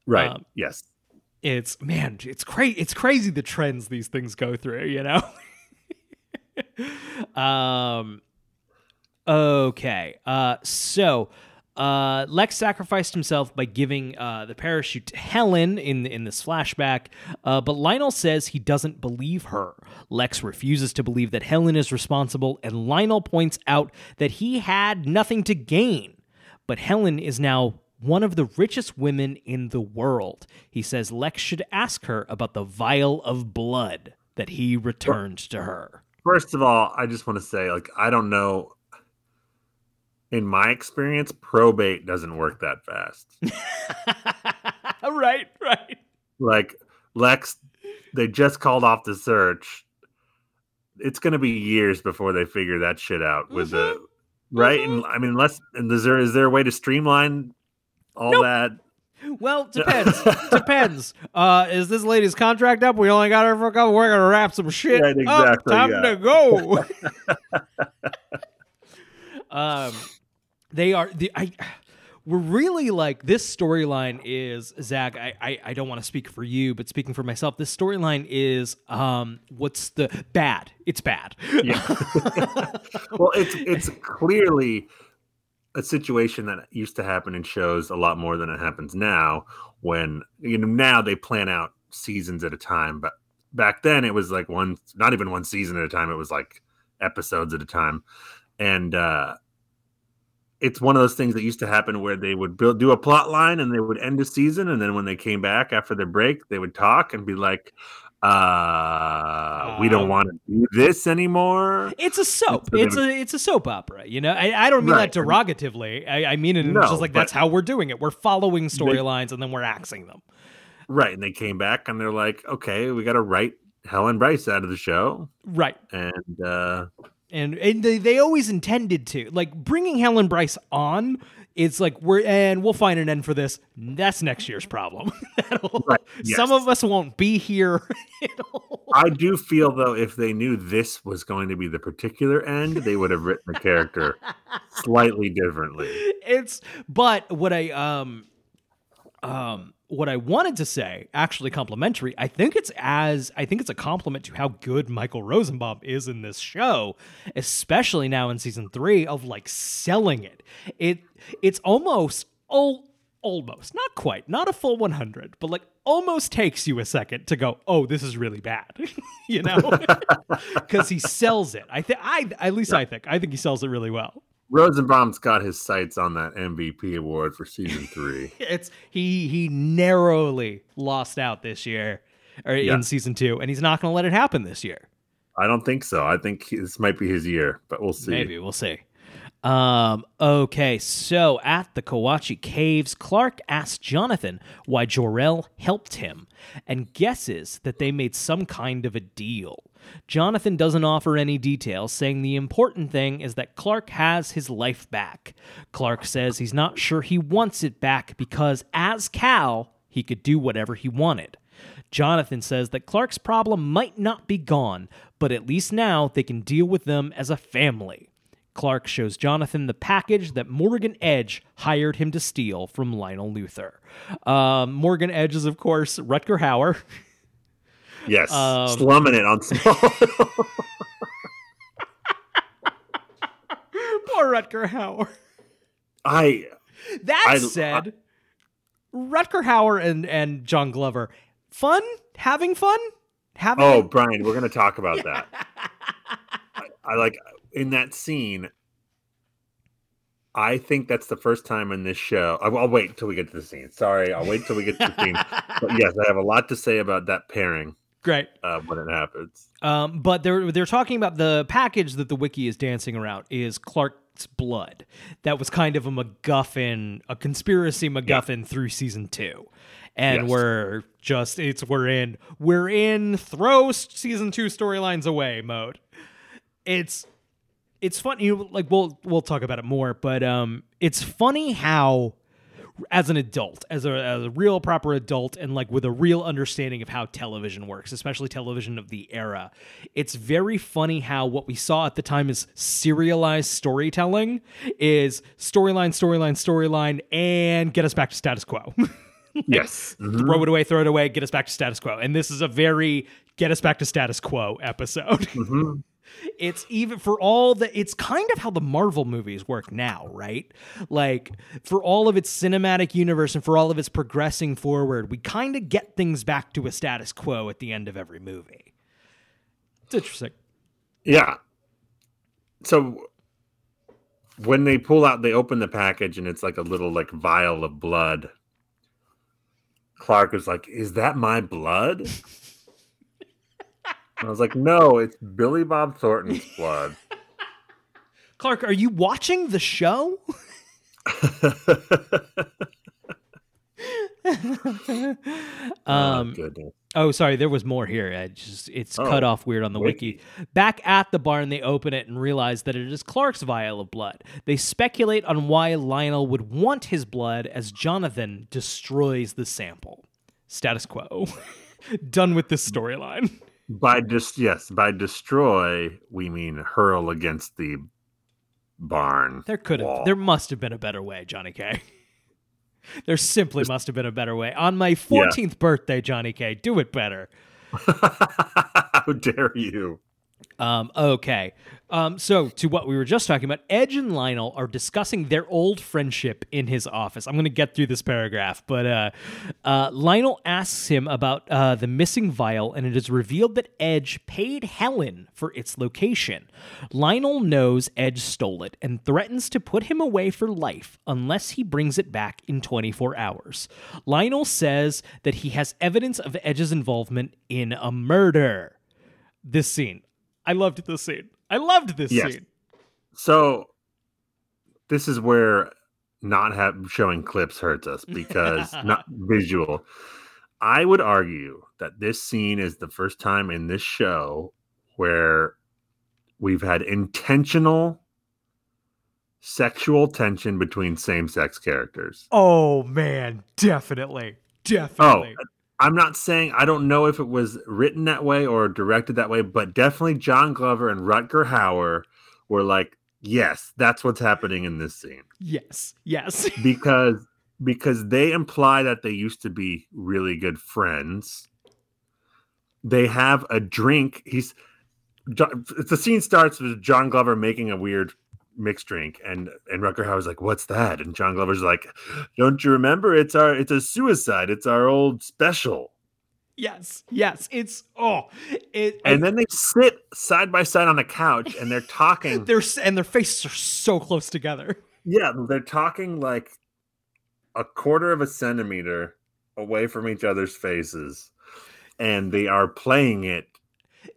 Right. Um, yes. it's man it's crazy it's crazy the trends these things go through you know um okay uh so uh lex sacrificed himself by giving uh the parachute to helen in in this flashback uh but lionel says he doesn't believe her lex refuses to believe that helen is responsible and lionel points out that he had nothing to gain but Helen is now one of the richest women in the world. He says Lex should ask her about the vial of blood that he returned to her. First of all, I just want to say, like, I don't know. In my experience, probate doesn't work that fast. right, right. like Lex, they just called off the search. It's going to be years before they figure that shit out with the right. And I mean, unless and is there is there a way to streamline all Nope. that? Well, depends. depends. Uh, is this lady's contract up? We only got her for a couple. We're gonna wrap some shit Right, up. exactly, Time yeah. to go. um, they are the I. We're really like this storyline is Zach. I, I I don't want to speak for you, but speaking for myself, this storyline is um what's the bad? It's bad. Yeah. well, it's it's clearly a situation that used to happen in shows a lot more than it happens now. When you know now they plan out seasons at a time, but back then it was like one, not even one season at a time. It was like episodes at a time, and uh, it's one of those things that used to happen where they would build do a plot line and they would end a season, and then when they came back after their break, they would talk and be like. Uh, we don't Uh, want to do this anymore. It's a soap. So It's a it's a soap opera. You know, I, I don't mean Right. that derogatively. I, I mean it No, just like that's how we're doing it. We're following storylines and then we're axing them. Right. And they came back and they're like, okay, we got to write Helen Bryce out of the show. Right. And uh, and and they, they always intended to like bringing Helen Bryce on it's like we're and we'll find an end for this. That's next year's problem. Right, Some of us won't be here. I do feel though, if they knew this was going to be the particular end, they would have written the character slightly differently. it's but what I um um what I wanted to say, actually complimentary, I think it's as I think it's a compliment to how good Michael Rosenbaum is in this show, especially now in season three of like selling it. It it's almost oh almost not quite not a full 100 but like almost takes you a second to go oh this is really bad you know? Because he sells it. I think i at least i think. I think he sells it really well Rosenbaum's got his sights on that MVP award for season three. it's he he narrowly lost out this year or Yeah. in season two and he's not going to let it happen this year I don't think so. I think this might be his year, but we'll see. maybe we'll see um okay so at the Kawatche caves clark asks jonathan why jor-el helped him and guesses that they made some kind of a deal jonathan doesn't offer any details saying the important thing is that clark has his life back clark says he's not sure he wants it back because as Kal he could do whatever he wanted Jonathan says that Clark's problem might not be gone, but at least now they can deal with them as a family. Clark shows Jonathan the package that Morgan Edge hired him to steal from Lionel Luthor. Um, Morgan Edge is, of course, Rutger Hauer. Yes, Um, slumming it on small. Poor Rutger Hauer. I That I- said, Rutger Hauer and, and John Glover, fun? Having fun? Having oh Brian, we're gonna talk about that. I, I like in that scene. I think that's the first time in this show. I- I'll wait until we get to the scene. Sorry, I'll wait until we get to the scene. But yes, I have a lot to say about that pairing Great. uh, when it happens. Um, but they're they're talking about the package that the wiki is dancing around is Clark's blood. That was kind of a MacGuffin, a conspiracy MacGuffin through season two, and Yes. we're just it's we're in we're in throw season two storylines away mode. It's it's funny you like we'll we'll talk about it more, but um, it's funny how as an adult, as a, as a real proper adult, and like with a real understanding of how television works, especially television of the era, it's very funny how what we saw at the time is serialized storytelling is storyline, storyline, storyline, and get us back to status quo. Yes, Mhm. throw it away, throw it away, get us back to status quo. And this is a very get us back to status quo episode. Mhm. It's even for all the it's kind of how the Marvel movies work now, right? Like for all of its cinematic universe and for all of its progressing forward, we kind of get things back to a status quo at the end of every movie. It's interesting. Yeah. So when they pull out, they open the package and it's like a little like vial of blood. Clark is like, "Is that my blood?" I was like, "No, it's Billy Bob Thornton's blood." Clark, are you watching the show? oh, Um, goodness. Oh, sorry, there was more here. I just it's Oh, cut off weird on the wiki. wiki. Back at the barn, they open it and realize that it is Clark's vial of blood. They speculate on why Lionel would want his blood as Jonathan destroys the sample. Status quo. Done with this storyline. By just yes, by destroy we mean hurl against the barn. There could have there must have been a better way, Johnny K. There simply must have been a better way. On my 14th birthday, Johnny K, do it better. How dare you? Um, okay. Um, so to what we were just talking about, Edge and Lionel are discussing their old friendship in his office. I'm going to get through this paragraph, but uh, uh, Lionel asks him about uh, the missing vial, and it is revealed that Edge paid Helen for its location. Lionel knows Edge stole it and threatens to put him away for life unless he brings it back in 24 hours. Lionel says that he has evidence of Edge's involvement in a murder this scene. I loved this scene. I loved this Yes. scene. So this is where not have showing clips hurts us because not visual. I would argue that this scene is the first time in this show where we've had intentional sexual tension between same-sex characters. Oh man, definitely, Definitely. Oh, definitely. I'm not saying I don't know if it was written that way or directed that way, but definitely John Glover and Rutger Hauer were like, yes, that's what's happening in this scene yes, yes. because because they imply that they used to be really good friends. They have a drink. He's the scene starts with John Glover making a weird mixed drink, and and Rutger Hauer's like, "What's that?" And John Glover's like, "Don't you remember? It's our it's a suicide. It's our old special." yes, yes. It's oh, it. And then they sit side by side on the couch and they're talking. they're and their faces are so close together. yeah, they're talking like a quarter of a centimeter away from each other's faces, and they are playing it.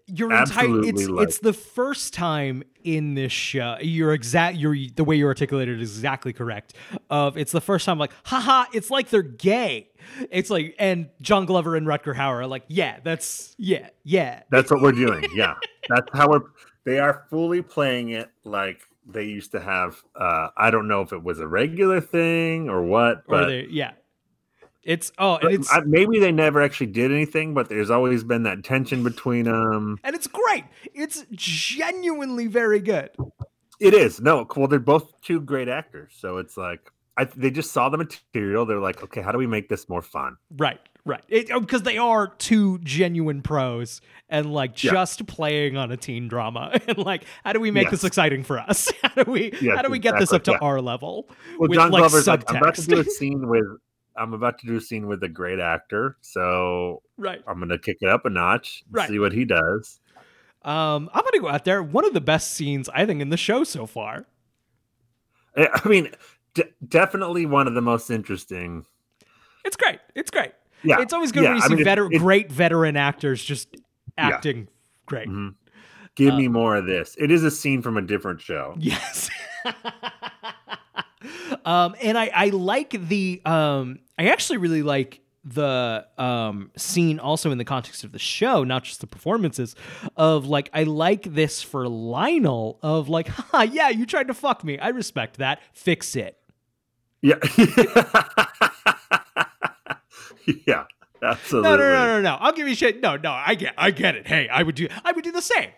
Your entire it's like. it's the first time in this show. You're exact. You're the way you articulated is exactly correct. Of it's the first time like, haha, it's like they're gay. It's like and John Glover and Rutger Hauer are like, yeah, that's yeah, yeah. That's what we're doing. Yeah, that's how we're. They are fully playing it like they used to have. Uh, I don't know if it was a regular thing or what, or but they yeah. It's oh, and it's maybe they never actually did anything. But there's always been that tension between them. and it's great. It's genuinely very good. It is no. Well, they're both two great actors, so it's like I, they just saw the material. They're like, okay, how do we make this more fun? Right, right. Because oh, they are two genuine pros and like Yeah. just playing on a teen drama. And like, how do we make this exciting for us? How do we Yes, how do we get this up to exactly, our level? Well, with John like Glover's like, I'm about to subtext. do a scene with. I'm about to do a scene with a great actor, so right. I'm gonna kick it up a notch, and Right. see what he does. Um, I'm gonna go out there. One of the best scenes I think in the show so far. I I mean, de- definitely one of the most interesting. It's great. It's great. Yeah, It's always good yeah, when you I see mean, it- veteran, it- great veteran actors just acting great. Mhm. Give Uh, me more of this. It is a scene from a different show. Yes. um, and I, I like the um, I actually really like the um scene also in the context of the show, not just the performances, of like I like this for Lionel of like, ha yeah, you tried to fuck me. I respect that. Fix it. Yeah, yeah, absolutely. No, no, no, no, no. I'll give you shit. No, no, I get I get it. Hey, I would do I would do the same.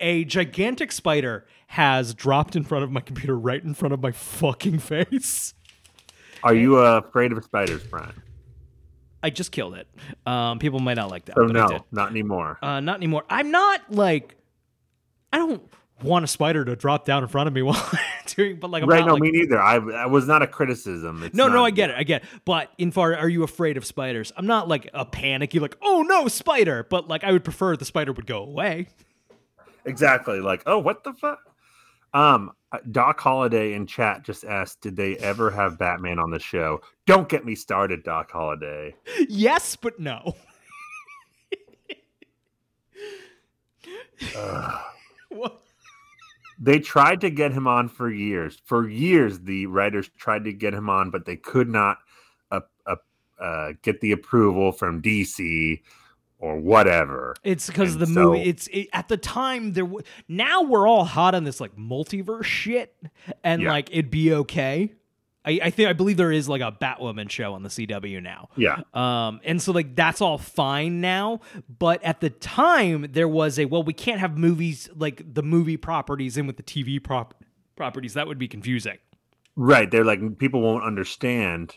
A gigantic spider has dropped in front of my computer right in front of my fucking face. Are you uh, afraid of spiders, Brian? I just killed it. Um, people might not like that. Oh but I did. no, not anymore. Uh, not anymore. I'm not like I don't want a spider to drop down in front of me while I'm doing, but like I'm right? not No, like, me neither. I, I was not a criticism. It's no, no, I get it, I get it. But in far, are you afraid of spiders? I'm not like a panicky, like oh no, spider. But like I would prefer the spider would go away. Exactly. Like, oh, what the fuck? Um, Doc Holiday in chat just asked, did they ever have Batman on the show? Don't get me started, Doc Holiday. yes, but no. What? They tried to get him on for years. For years, the writers tried to get him on, but they could not uh, uh, uh, get the approval from DC or whatever. It's because the movie. It's it, at the time there. W- now we're all hot on this like multiverse shit, and Yeah. like it'd be okay. I, I think I believe there is like a Batwoman show on the CW now. Yeah. Um, and so like that's all fine now, but at the time there was a well, we can't have movies like the movie properties in with the TV prop properties. That would be confusing. Right. They're like, people won't understand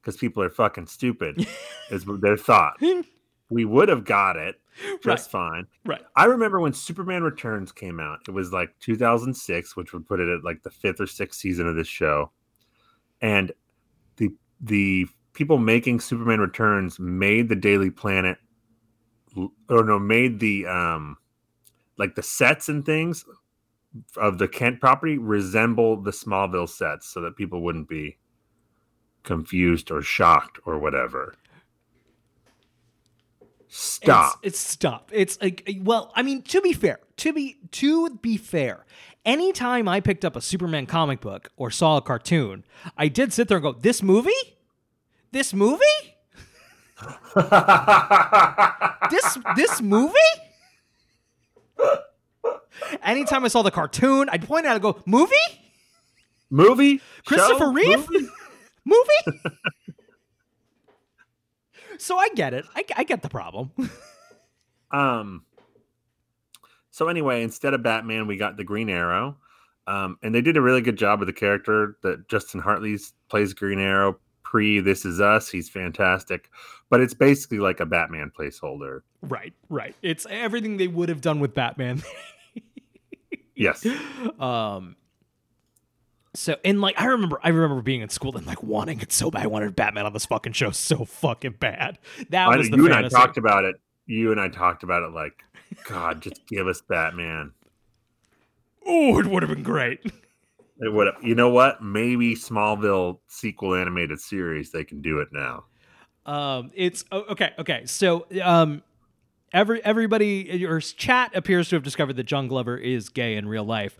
because people are fucking stupid, is their thought. we would have got it just fine. Right. I remember when Superman Returns came out. It was like 2006, which would put it at like the fifth or sixth season of this show. And the the people making Superman Returns made the Daily Planet, or no, made the um, like the sets and things of the Kent property resemble the Smallville sets, so that people wouldn't be confused or shocked or whatever. Stop. It's, it's stop. It's like well, I mean, to be fair, to be to be fair, anytime I picked up a Superman comic book or saw a cartoon, I did sit there and go, "This movie, this movie, this this movie." Anytime I saw the cartoon, I'd point out and go, "Movie." movie, Christopher Show? Reeve? Movie? movie. so I get it. I, I get the problem. Um. So anyway, instead of Batman, we got the Green Arrow, um, and they did a really good job with the character that Justin Hartley plays Green Arrow. Pre This Is Us, he's fantastic, but it's basically like a Batman placeholder. right, right. It's everything they would have done with Batman. Yes, um. So and like I remember, I remember being in school and like wanting it so bad. I wanted Batman on this fucking show so fucking bad. That I was the you and. I talked about it. You and I talked about it like, God, just give us Batman. Oh, it would have been great. It would. You know what? Maybe Smallville sequel animated series. They can do it now. Um, it's okay. Okay, so um, every everybody your chat appears to have discovered that John Glover is gay in real life.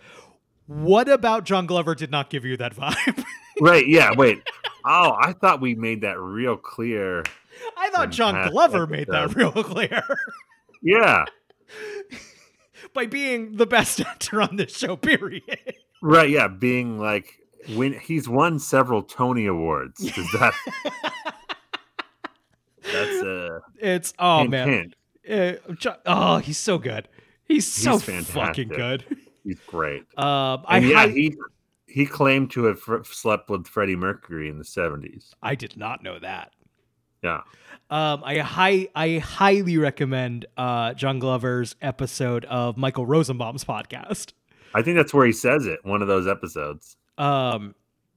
What about John Glover did not give you that vibe? Right? Yeah. Wait. Oh, I thought we made that real clear. I thought John Glover made that real clear Yeah. By being the best actor on this show. Period. Right. Yeah. Being like when he's won several Tony awards. Does that? That's a It's oh hint, man, hint. Uh, oh he's so good. He's so He's fucking good. He's great. Um, I yeah, he he claimed to have fr- slept with Freddie Mercury in the seventies. I did not know that. Yeah. Um, I high I highly recommend uh, John Glover's episode of Michael Rosenbaum's podcast. I think that's where he says it. One of those episodes. Um,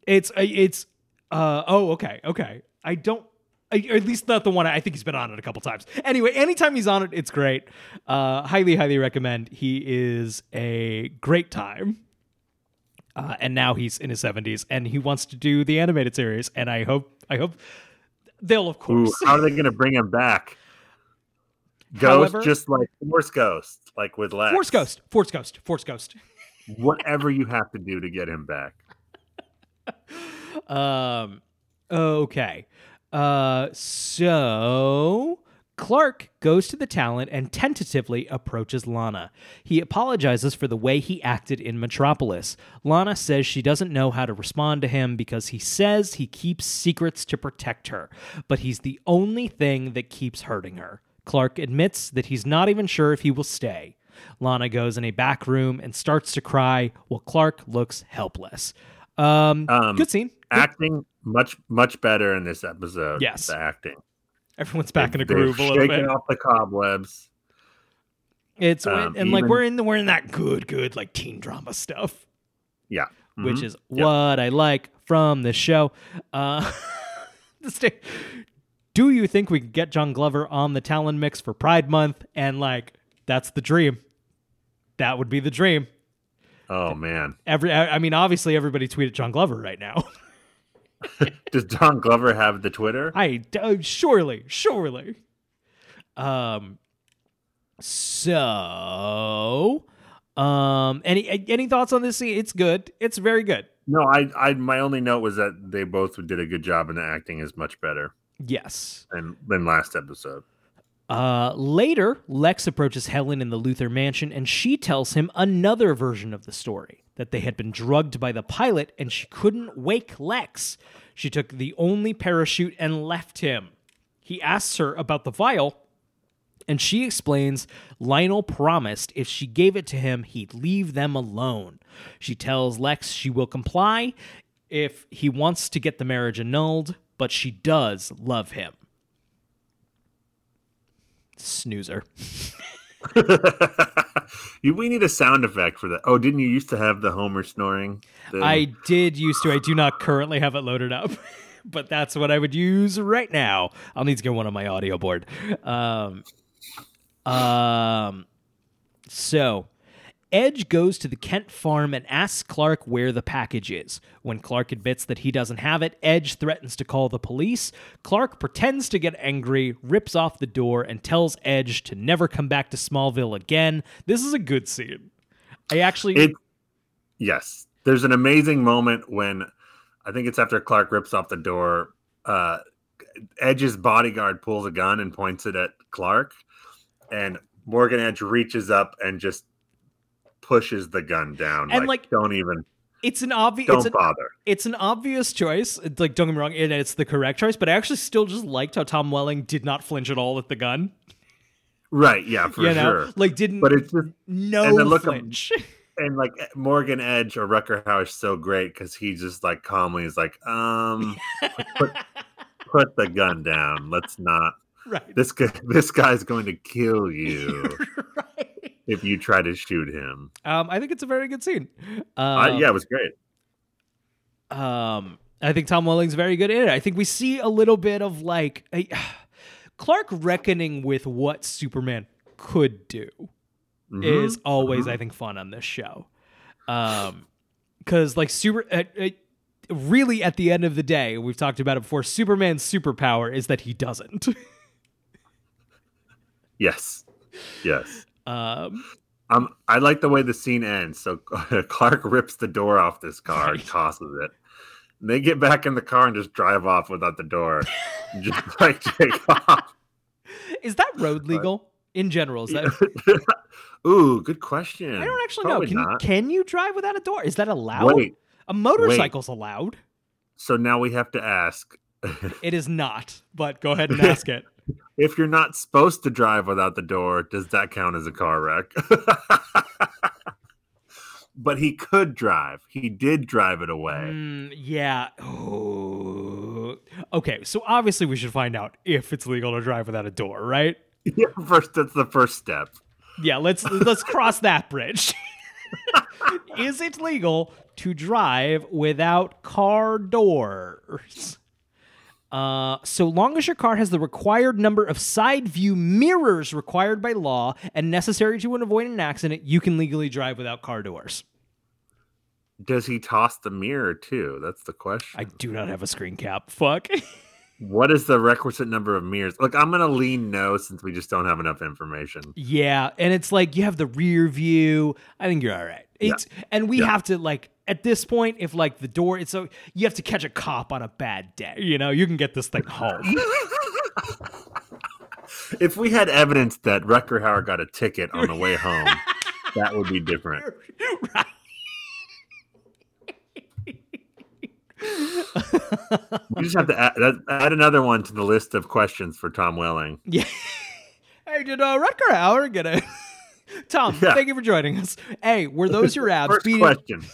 it's uh, it's uh oh okay okay. I don't. I, at least not the one I think he's been on it a couple times. Anyway, anytime he's on it, it's great. Uh, highly, highly recommend. He is a great time. Uh, and now he's in his seventies, and he wants to do the animated series. And I hope, I hope they'll of Ooh, course. how are they going to bring him back? Ghost, However- just like Force Ghost, like with Lex. Force Ghost, Force Ghost, Force Ghost. Whatever you have to do to get him back. Um, okay. Uh, so Clark goes to the Talon and tentatively approaches Lana. He apologizes for the way he acted in Metropolis. Lana says she doesn't know how to respond to him because he says he keeps secrets to protect her, but he's the only thing that keeps hurting her. Clark admits that he's not even sure if he will stay. Lana goes in a back room and starts to cry while Clark looks helpless. Um, Um, good scene. Good- Acting much much better in this episode. Yes. the acting. Everyone's back in a groove a little shaking bit. off the cobwebs. It's um, and like we're in the we're in that good good like teen drama stuff, Yeah, which Mhm. is what I like from this show. Uh, do you think we could get John Glover on the Talon mix for Pride Month? And like that's the dream. That would be the dream. Oh man, Every I mean, obviously everybody tweeted John Glover right now. does Don Glover have the Twitter? I uh, surely, surely. Um. So, um, any any thoughts on this scene? It's good. It's very good. No, I, I. My only note was that they both did a good job, and the acting is much better Yes. than than last episode. Uh, later, Lex approaches Helen in the Luthor mansion, and she tells him another version of the story that they had been drugged by the pilot, and she couldn't wake Lex. She took the only parachute and left him. He asks her about the vial, and she explains Lionel promised if she gave it to him, he'd leave them alone. She tells Lex she will comply if he wants to get the marriage annulled, but she does love him. Snoozer. we need a sound effect for that. Oh, didn't you used to have the Homer snoring? thing? I did used to. I do not currently have it loaded up, but that's what I would use right now. I'll need to get one on my audio board. Um, um, so Edge goes to the Kent farm and asks Clark where the package is. When Clark admits that he doesn't have it, Edge threatens to call the police. Clark pretends to get angry, rips off the door, and tells Edge to never come back to Smallville again. This is a good scene. I actually. It, yes, there's an amazing moment when I think it's after Clark rips off the door. Uh, Edge's bodyguard pulls a gun and points it at Clark, and Morgan Edge reaches up and just pushes the gun down. And, like- don't even. it's an obvious Don't it's an, bother. it's an obvious choice. It's like don't get me wrong, and it's the correct choice. But I actually still just liked how Tom Welling did not flinch at all with the gun. Right? Yeah, for you know, sure. like didn't But it's just no and then look at- flinch. and like Morgan Edge or Rutger Hauer is so great because he just like calmly is like, um, put, put the gun down. Let's not. right. This guy, this guy's going to kill you right. If you try to shoot him. Um, I think it's a very good scene. Uh, Um, yeah, it was great. Um, I think Tom Welling's very good in it. I think we see a little bit of like a, Clark reckoning with what Superman could do Mhm. is always, I think, fun on this show. Um, because like super, uh, uh, really at the end of the day, we've talked about it before. Superman's superpower is that he doesn't. Yes, yes. Um, Um, I like the way the scene ends. So Clark rips the door off this car and tosses it. And they get back in the car and just drive off without the door. just like take off. is that road legal in general? Is that Ooh, good question. I don't actually Probably know. Can you, can you drive without a door? Is that allowed? Wait, a motorcycle's allowed. so now we have to ask It is not, but go ahead and ask it. If you're not supposed to drive without the door, does that count as a car wreck? but he could drive. He did drive it away. Mm, yeah. Ooh. Okay, so obviously we should find out if it's legal to drive without a door, right? Yeah, first that's the first step. Yeah, let's let's cross that bridge. Is it legal to drive without car doors? Uh, so long as your car has the required number of side view mirrors required by law and necessary to avoid an accident, you can legally drive without car doors. Does he toss the mirror too? That's the question. I do not have a screen cap. Fuck. What is the requisite number of mirrors? Look, I'm gonna lean no since we just don't have enough information. Yeah, and it's like you have the rear view. I think you're all right. It's and we Yeah. have to like at this point, if like the door, it's so you have to catch a cop on a bad day. You know, you can get this thing home. If we had evidence that Rutger Hauer got a ticket on the way home, that would be different. right. We just have to add, add another one to the list of questions for Tom Welling. Yeah. hey, did uh, Rutger Hauer get a? Tom, Yeah. thank you for joining us. Hey, were those your abs? First beating- question.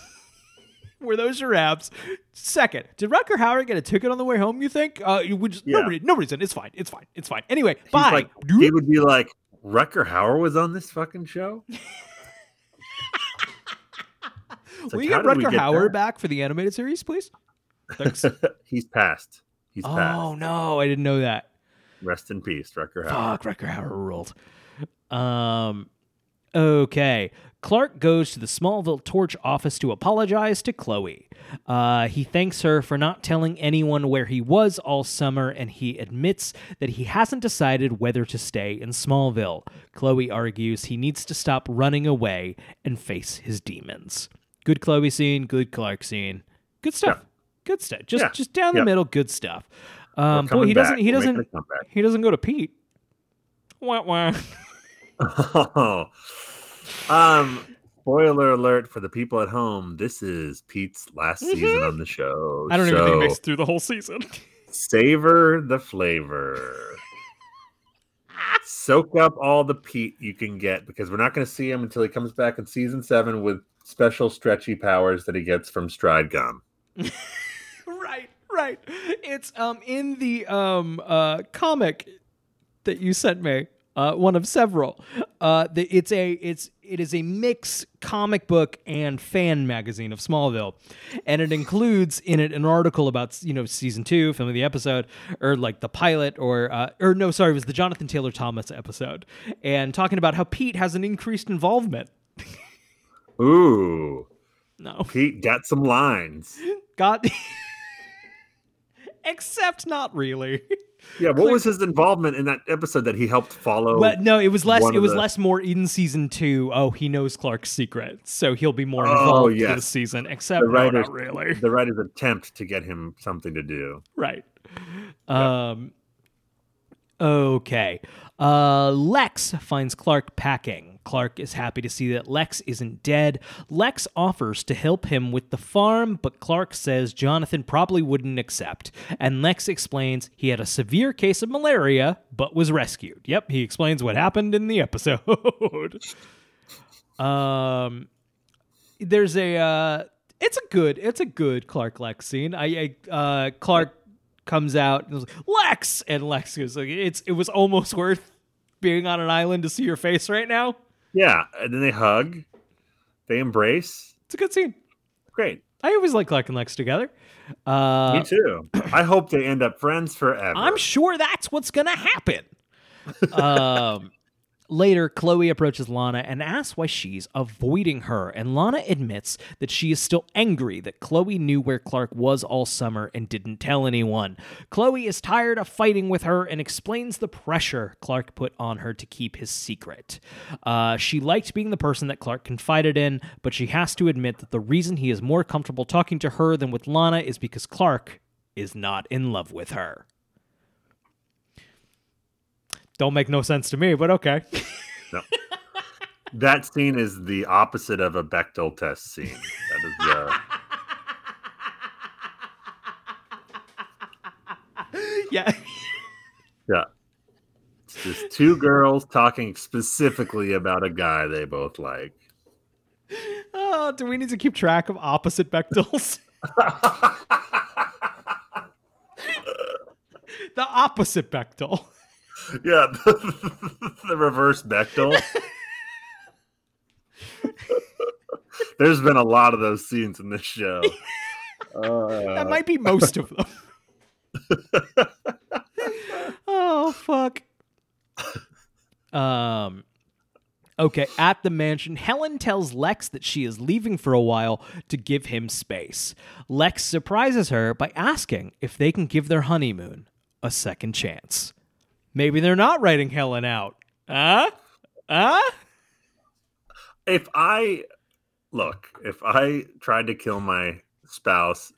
Were those your abs? Second, did Rutger Hauer get a ticket on the way home? You think? Uh, you would just Yeah. nobody, nobody's in. It's fine. It's fine. It's fine. Anyway, He's bye. like, he would be like, Rutger Hauer was on this fucking show? It's Will like, you get Rutger Hauer back for the animated series, please? He's passed. He's oh passed. no, I didn't know that. Rest in peace, Rutger Hauer. Fuck, Rutger Hauer ruled. Um, okay. Clark goes to the Smallville Torch office to apologize to Chloe. Uh, he thanks her for not telling anyone where he was all summer, and he admits that he hasn't decided whether to stay in Smallville. Chloe argues he needs to stop running away and face his demons. Good Chloe scene, good Clark scene, good stuff. Yeah. Good stuff. Just Yeah. just down the Yeah. middle, good stuff. Um, boy, he doesn't. He doesn't. He doesn't go to Pete. Wah wah. Oh. um, spoiler alert for the people at home. This is Pete's last season on the show. I don't even think so makes it through the whole season. savor the flavor. Soak up all the Pete you can get because we're not going to see him until he comes back in season seven with special stretchy powers that he gets from Stride Gum. right. It's um in the um uh comic that you sent me. Uh, one of several. Uh, the, it's a it's it is a mix comic book and fan magazine of Smallville, and it includes in it an article about you know season two, filming the episode, or like the pilot, or uh, or no, sorry, it was the Jonathan Taylor Thomas episode, and talking about how Pete has an increased involvement. Ooh, No, Pete got some lines. got. Except not really. Yeah, what was his involvement in that episode that he helped follow? Well, no, it was less. It was the- less more in season two. Oh, he knows Clark's secret, so he'll be more Oh, involved yes. this season. Except the no, writers, not really. the writers attempt to get him something to do. right. Um. Okay. Uh, Lex finds Clark packing. Clark is happy to see that Lex isn't dead. Lex offers to help him with the farm, but Clark says Jonathan probably wouldn't accept. And Lex explains he had a severe case of malaria, but was rescued. Yep, he explains what happened in the episode. um, there's a uh, it's a good it's a good Clark Lex scene. I, I uh, Clark comes out and Lex, and Lex goes like, it's it was almost worth being on an island to see your face right now. Yeah, and then they hug, they embrace. It's a good scene. Great. I always like Clark and Lex together. Uh, Me too. I hope they end up friends forever. I'm sure that's what's gonna happen. um, later, Chloe approaches Lana and asks why she's avoiding her, and Lana admits that she is still angry that Chloe knew where Clark was all summer and didn't tell anyone. Chloe is tired of fighting with her and explains the pressure Clark put on her to keep his secret. Uh, she liked being the person that Clark confided in, but she has to admit that the reason he is more comfortable talking to her than with Lana is because Clark is not in love with her. Don't make no sense to me, but okay. No. that scene is the opposite of a Bechdel test scene. That is uh, yeah. yeah. It's just two girls talking specifically about a guy they both like. Oh, do we need to keep track of opposite Bechdels? the opposite Bechdel. Yeah, the, the reverse Bechdel. There's been a lot of those scenes in this show. Uh, That might be most of them. oh fuck. Um Okay, at the mansion, Helen tells Lex that she is leaving for a while to give him space. Lex surprises her by asking if they can give their honeymoon a second chance. Maybe they're not writing Helen out. Huh? Huh? if I look, if I tried to kill my spouse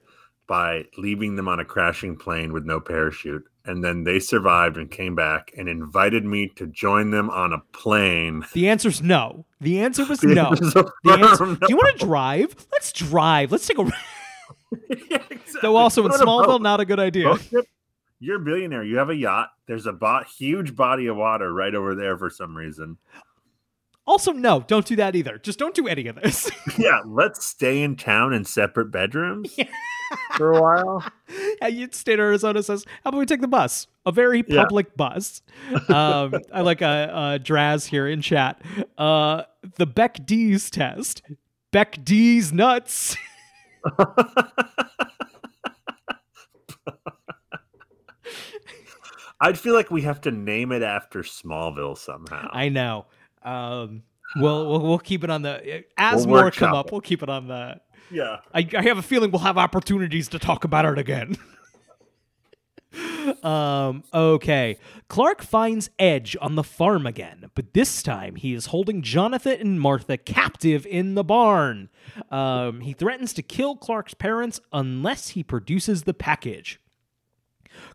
by leaving them on a crashing plane with no parachute, and then they survived and came back and invited me to join them on a plane. The answer's no. The answer was The no. The answer, firm do you want to drive? Let's drive. Let's take a. Though also in Smallville, not a good idea. Boat trip. You're a billionaire. You have a yacht. There's a bo- huge body of water right over there for some reason. Also, no, don't do that either. Just don't do any of this. Yeah, let's stay in town in separate bedrooms for a while. Yeah, you- State of Arizona says, "How about we take the bus? A very Yeah. public bus." Um, I like a, uh Draz here in chat. Uh, the Beck D's test. Beck D's nuts. I'd feel like we have to name it after Smallville somehow. I know. Um, we'll, we'll we'll keep it on the as We'll more come up. it. We'll keep it on the. yeah. I, I have a feeling we'll have opportunities to talk about it again. um, okay. Clark finds Edge on the farm again, but this time he is holding Jonathan and Martha captive in the barn. Um, he threatens to kill Clark's parents unless he produces the package.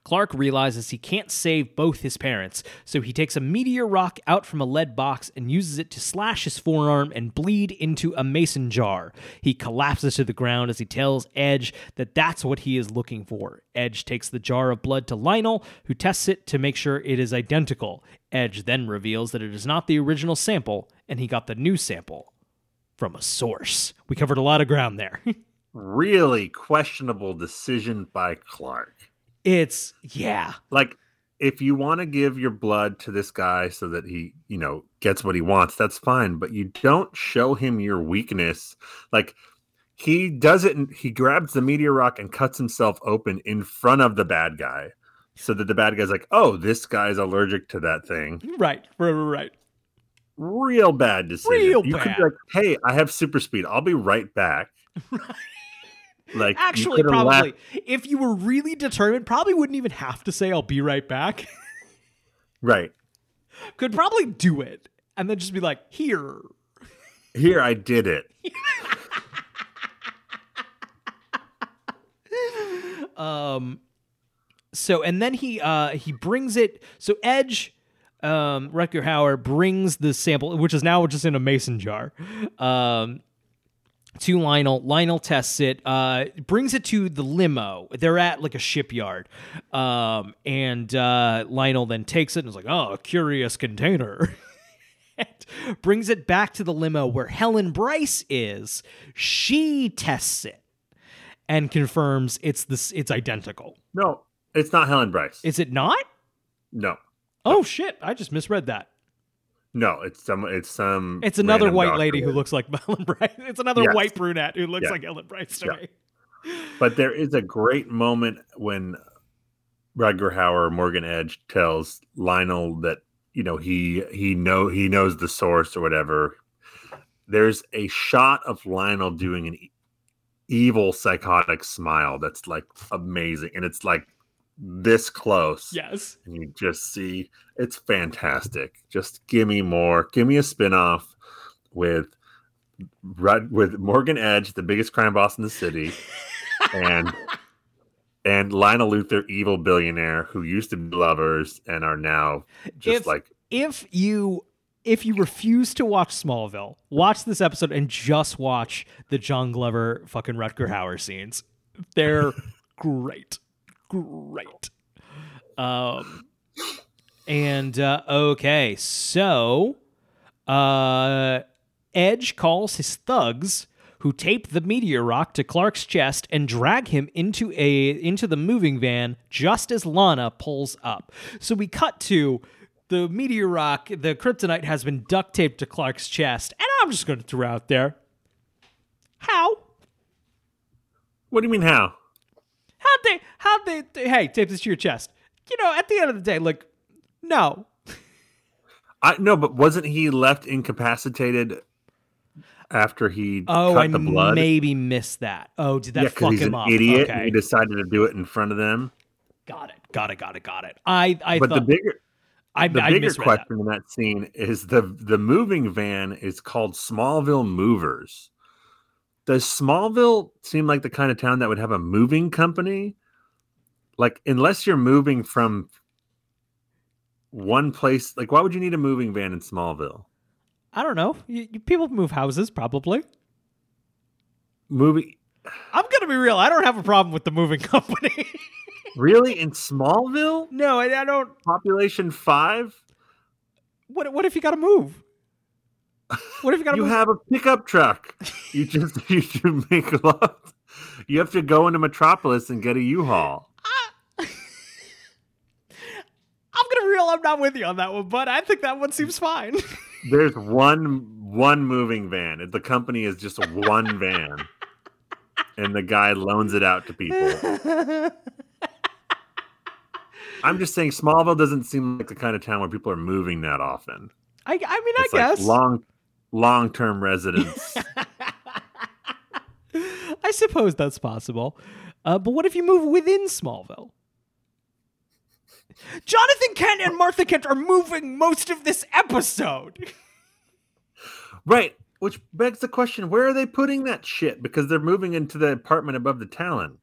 Clark realizes he can't save both his parents, so he takes a meteor rock out from a lead box and uses it to slash his forearm and bleed into a mason jar. He collapses to the ground as he tells Edge that that's what he is looking for. Edge takes the jar of blood to Lionel, who tests it to make sure it is identical. Edge then reveals that it is not the original sample, and he got the new sample from a source. We covered a lot of ground there. Really questionable decision by Clark. It's, yeah. Like, if you want to give your blood to this guy so that he, you know, gets what he wants, that's fine. But you don't show him your weakness. Like, he does it he grabs the meteor rock and cuts himself open in front of the bad guy. So that the bad guy's like, oh, this guy's allergic to that thing. Right, right, right, right. real bad decision. Real you could bad. be like, "Hey, I have super speed. I'll be right back." Like, Actually, probably, left- if you were really determined, probably wouldn't even have to say, I'll be right back. right Could probably do it and then just be like, here. here. I did it. Um, so, and then he, uh, he brings it. So Edge, um, Rutger Hauer brings the sample, which is now just in a mason jar, um, to Lionel. Lionel tests it, uh, brings it to the limo. They're at like a shipyard. Um, and uh, Lionel then takes it and is like, oh, a curious container. and brings it back to the limo where Helen Bryce is. She tests it and confirms it's this it's identical. No, it's not Helen Bryce. Is it not? no, Oh shit, I just misread that. No, it's some. It's some. It's another white lady who looks like Helen Bryce. It's another Yes. white brunette who looks Yeah. like Ellen Bryce to Yeah. me. But there is a great moment when Rutger Hauer, Morgan Edge, tells Lionel that you know he he know he knows the source or whatever. There's a shot of Lionel doing an evil psychotic smile that's like amazing, and it's like this close. Yes. and you just see it's fantastic. Just give me more. Give me a spin-off with Rud with Morgan Edge, the biggest crime boss in the city, and and Lionel Luthor, evil billionaire who used to be lovers and are now just If- like If you if you refuse to watch Smallville, watch this episode and just watch the John Glover fucking Rutger Hauer scenes. They're great. Great. Um and uh okay, so uh Edge calls his thugs who tape the meteor rock to Clark's chest and drag him into a into the moving van just as Lana pulls up. So we cut to the meteor rock, the kryptonite has been duct taped to Clark's chest, and I'm just going to throw out there how what do you mean how? How'd they how'd they, they hey tape this to your chest? You know, at the end of the day, like no, I no, but wasn't he left incapacitated after he oh, cut I the blood? maybe missed that. Oh, did that yeah, fuck he's him an up? idiot. Okay. He decided to do it in front of them. got it, got it, got it, got it. I I but the thought bigger I, the I bigger misread that. question in that scene is the the moving van is called Smallville Movers. Does Smallville seem like the kind of town that would have a moving company? Like, unless you're moving from one place, like, why would you need a moving van in Smallville? I don't know. You, you, people move houses, probably. Moving I'm gonna be real. I don't have a problem with the moving company. really in Smallville? no, I, I don't. Population five? What What if you got to move? What if you got You move? have a pickup truck. You just you should make love. You have to go into Metropolis and get a U-Haul. I'm gonna be real. I'm not with you on that one, but I think that one seems fine. There's one one moving van. The company is just one van, and the guy loans it out to people. I'm just saying, Smallville doesn't seem like the kind of town where people are moving that often. I, I mean, I like guess. long long term residents. I suppose that's possible. Uh, but what if you move within Smallville? Jonathan Kent and Martha Kent are moving most of this episode. right. Which begs the question: Where are they putting that shit? Because they're moving into the apartment above the Talon.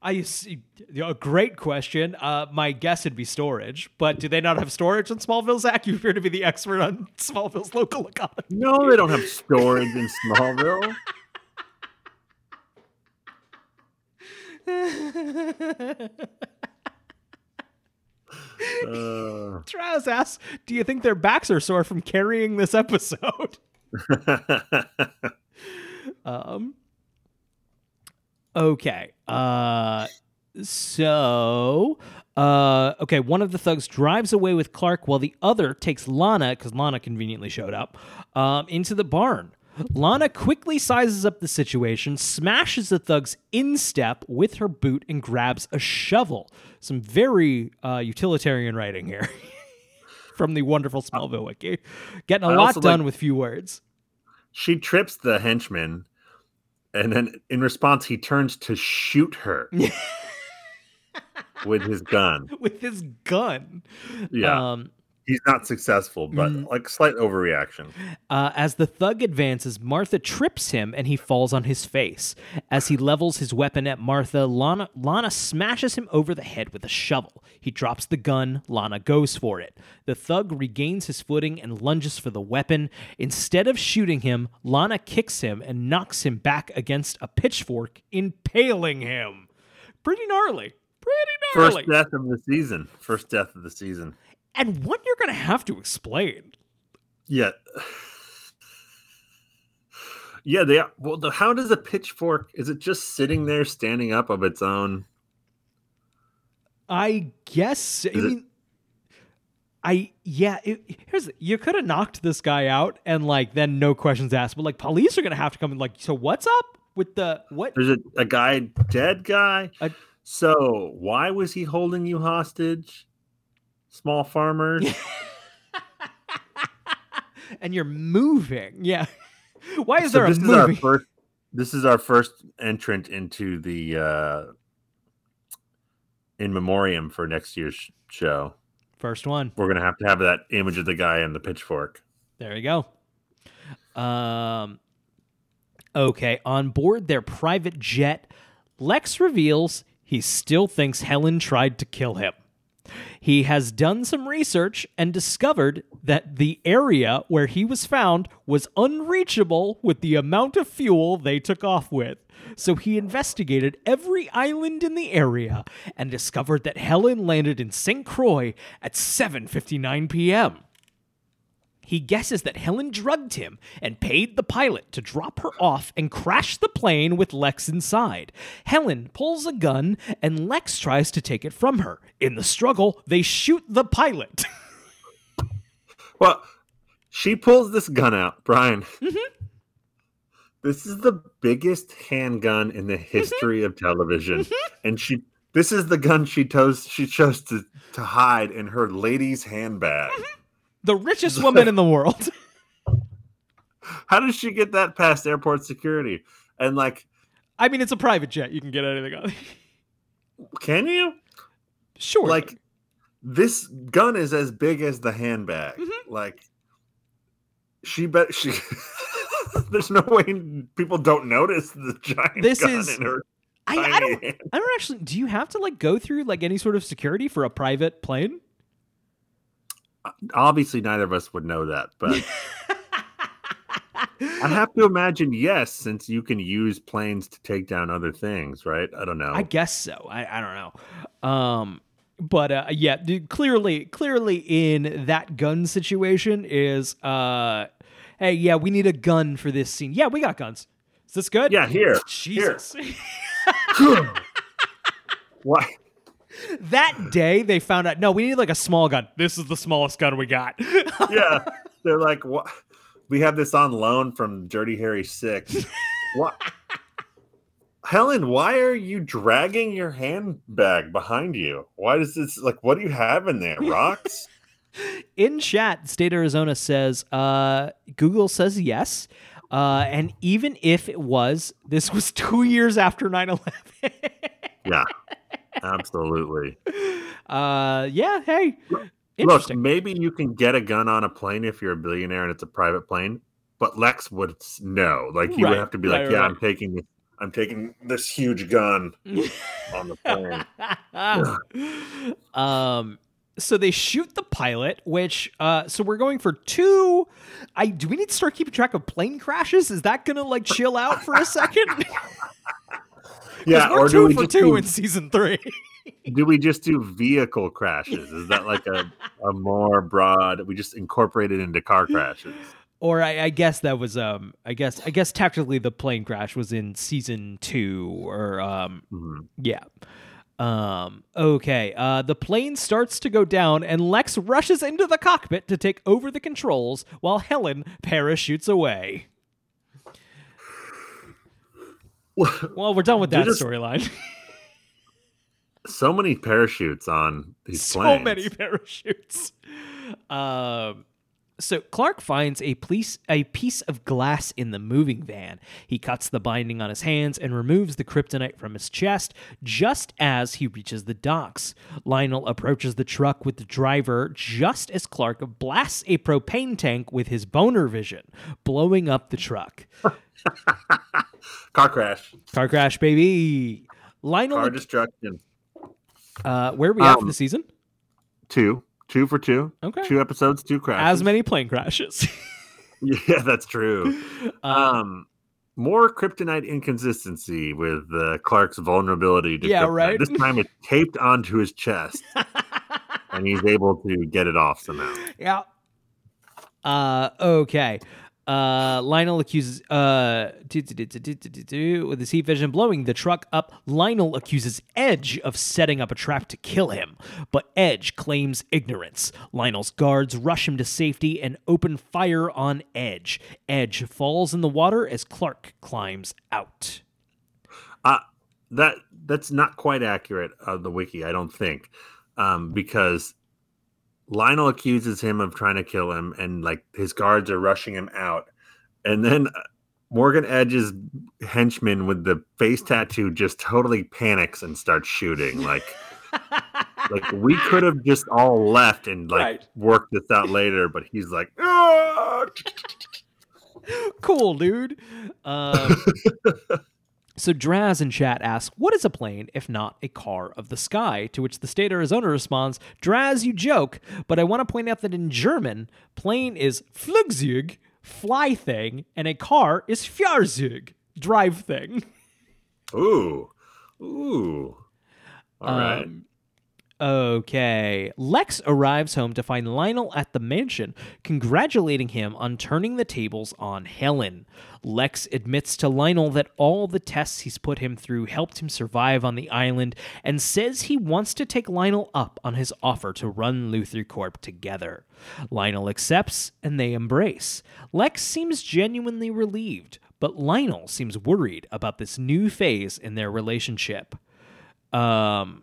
I see. A great question. Uh, my guess would be storage, but do they not have storage in Smallville, Zach? You appear to be the expert on Smallville's local economy. No, they don't have storage in Smallville. Uh, Traz asks, "Do you think their backs are sore from carrying this episode?" Um. Okay. Uh. So. Uh. Okay. One of the thugs drives away with Clark, while the other takes Lana, because Lana conveniently showed up, um, into the barn. Lana quickly sizes up the situation, smashes the thug's instep with her boot, and grabs a shovel. Some very uh, utilitarian writing here from the wonderful Smallville wiki. Getting a I lot done like- with few words. she trips the henchman, and then in response, he turns to shoot her with his gun. with his gun. Yeah. Um, he's not successful, but Mm. like slight overreaction. Uh, as the thug advances, Martha trips him and he falls on his face. As he levels his weapon at Martha, Lana, Lana smashes him over the head with a shovel. He drops the gun. Lana goes for it. The thug regains his footing and lunges for the weapon. Instead of shooting him, Lana kicks him and knocks him back against a pitchfork, impaling him. Pretty gnarly. Pretty gnarly. First death of the season. First death of the season. And one you're going to have to explain. Yeah. Yeah, they are. Well, the, how does a pitchfork? Is it just sitting there, standing up of its own? I guess. I Is it- mean, I yeah. It, here's you could have knocked this guy out and like then no questions asked, but like police are gonna have to come and like, so what's up with the what? There's a, a guy, dead guy. A- so why was he holding you hostage? Small farmers. And you're moving, yeah. Why is so there a this is our first. This is our first entrant into the uh in memoriam for next year's show. First one. We're gonna have to have that image of the guy and the pitchfork. There you go. Um. Okay, on board their private jet, Lex reveals he still thinks Helen tried to kill him. He has done some research and discovered that the area where he was found was unreachable with the amount of fuel they took off with. So he investigated every island in the area and discovered that Helen landed in St. Croix at 7:59 p.m. He guesses that Helen drugged him and paid the pilot to drop her off and crash the plane with Lex inside. Helen pulls a gun and Lex tries to take it from her. In the struggle, they shoot the pilot. Well, she pulls this gun out, Brian. Mm-hmm. This is the biggest handgun in the Mm-hmm. history of television, and she. This is the gun she chose. She chose to to hide in her lady's handbag. The richest woman in the world. How does she get that past airport security? And like, I mean, it's a private jet. You can get anything on. can you? sure. Like, this gun is as big as the handbag. Mm-hmm. Like, she bet she. There's no way people don't notice the giant This gun is- in her. I, I don't. hand. I don't actually. Do you have to like go through like any sort of security for a private plane? Obviously neither of us would know that but i have to imagine yes since you can use planes to take down other things right i don't know I guess so. I, I don't know. Um, but uh, yeah, dude, clearly, clearly in that gun situation is uh, hey, yeah, we need a gun for this scene. Yeah, we got guns. Is this good? yeah here Jesus. here what that day they found out. No, we need like a small gun. This is the smallest gun we got. yeah they're like what we have this on loan from dirty harry 6 what helen why are you dragging your handbag behind you why does this like what do you have in there rocks in chat, State Arizona says uh, Google says yes. Uh, and even if it was, this was two years after 9 11. yeah absolutely uh, yeah, hey. Look, maybe you can get a gun on a plane if you're a billionaire and it's a private plane, but Lex would know. Like he Right, would have to be like, right, "Yeah, right. I'm taking this. I'm taking this huge gun on the plane." um so they shoot the pilot which uh so we're going for two i do we need to start keeping track of plane crashes is that gonna like chill out for a second yeah, or two do we for two do, in season three do we just do vehicle crashes? Is that like a a more broad? We just incorporate it into car crashes. or I, I guess that was um i guess i guess technically the plane crash was in season two or um Mhm. yeah um okay uh the plane starts to go down and lex rushes into the cockpit to take over the controls while helen parachutes away well we're done with that storyline So many parachutes on these so planes. So many parachutes um So Clark finds a police a piece of glass in the moving van. He cuts the binding on his hands and removes the kryptonite from his chest just as he reaches the docks. Lionel approaches the truck with the driver just as Clark blasts a propane tank with his boner vision, blowing up the truck. Car crash. Car crash, baby. Lionel, Car destruction. uh, where are we at for Um, the season? Two. Two for two. Okay. Two episodes, two crashes. As many plane crashes. Yeah, that's true. Um, Um, more kryptonite inconsistency with uh, Clark's vulnerability to Yeah, kryptonite. right? This time it's taped onto his chest, and he's able to get it off somehow. Yeah. Uh okay. Uh, Lionel accuses uh, do, do, do, with his heat vision blowing the truck up. Lionel accuses Edge of setting up a trap to kill him, but Edge claims ignorance. Lionel's guards rush him to safety and open fire on Edge. Edge falls in the water as Clark climbs out. Uh, that that's not quite accurate on the wiki, I don't think, um, because Lionel accuses him of trying to kill him, and like his guards are rushing him out, and then uh, Morgan Edge's henchman with the face tattoo just totally panics and starts shooting. Like, like we could have just all left and like Right. worked this out later, but he's like, "Ah!" cool, dude. Um, so Draz in chat asks, "What is a plane if not a car of the sky?" To which the state Arizona responds, "Draz, you joke, but I want to point out that in German, plane is Flugzeug, fly thing, and a car is Fahrzeug, drive thing." ooh, ooh. All right. Um, Okay. Lex arrives home to find Lionel at the mansion, congratulating him on turning the tables on Helen. Lex admits to Lionel that all the tests he's put him through helped him survive on the island and says he wants to take Lionel up on his offer to run LuthorCorp together. Lionel accepts and they embrace. Lex seems genuinely relieved, but Lionel seems worried about this new phase in their relationship. Um,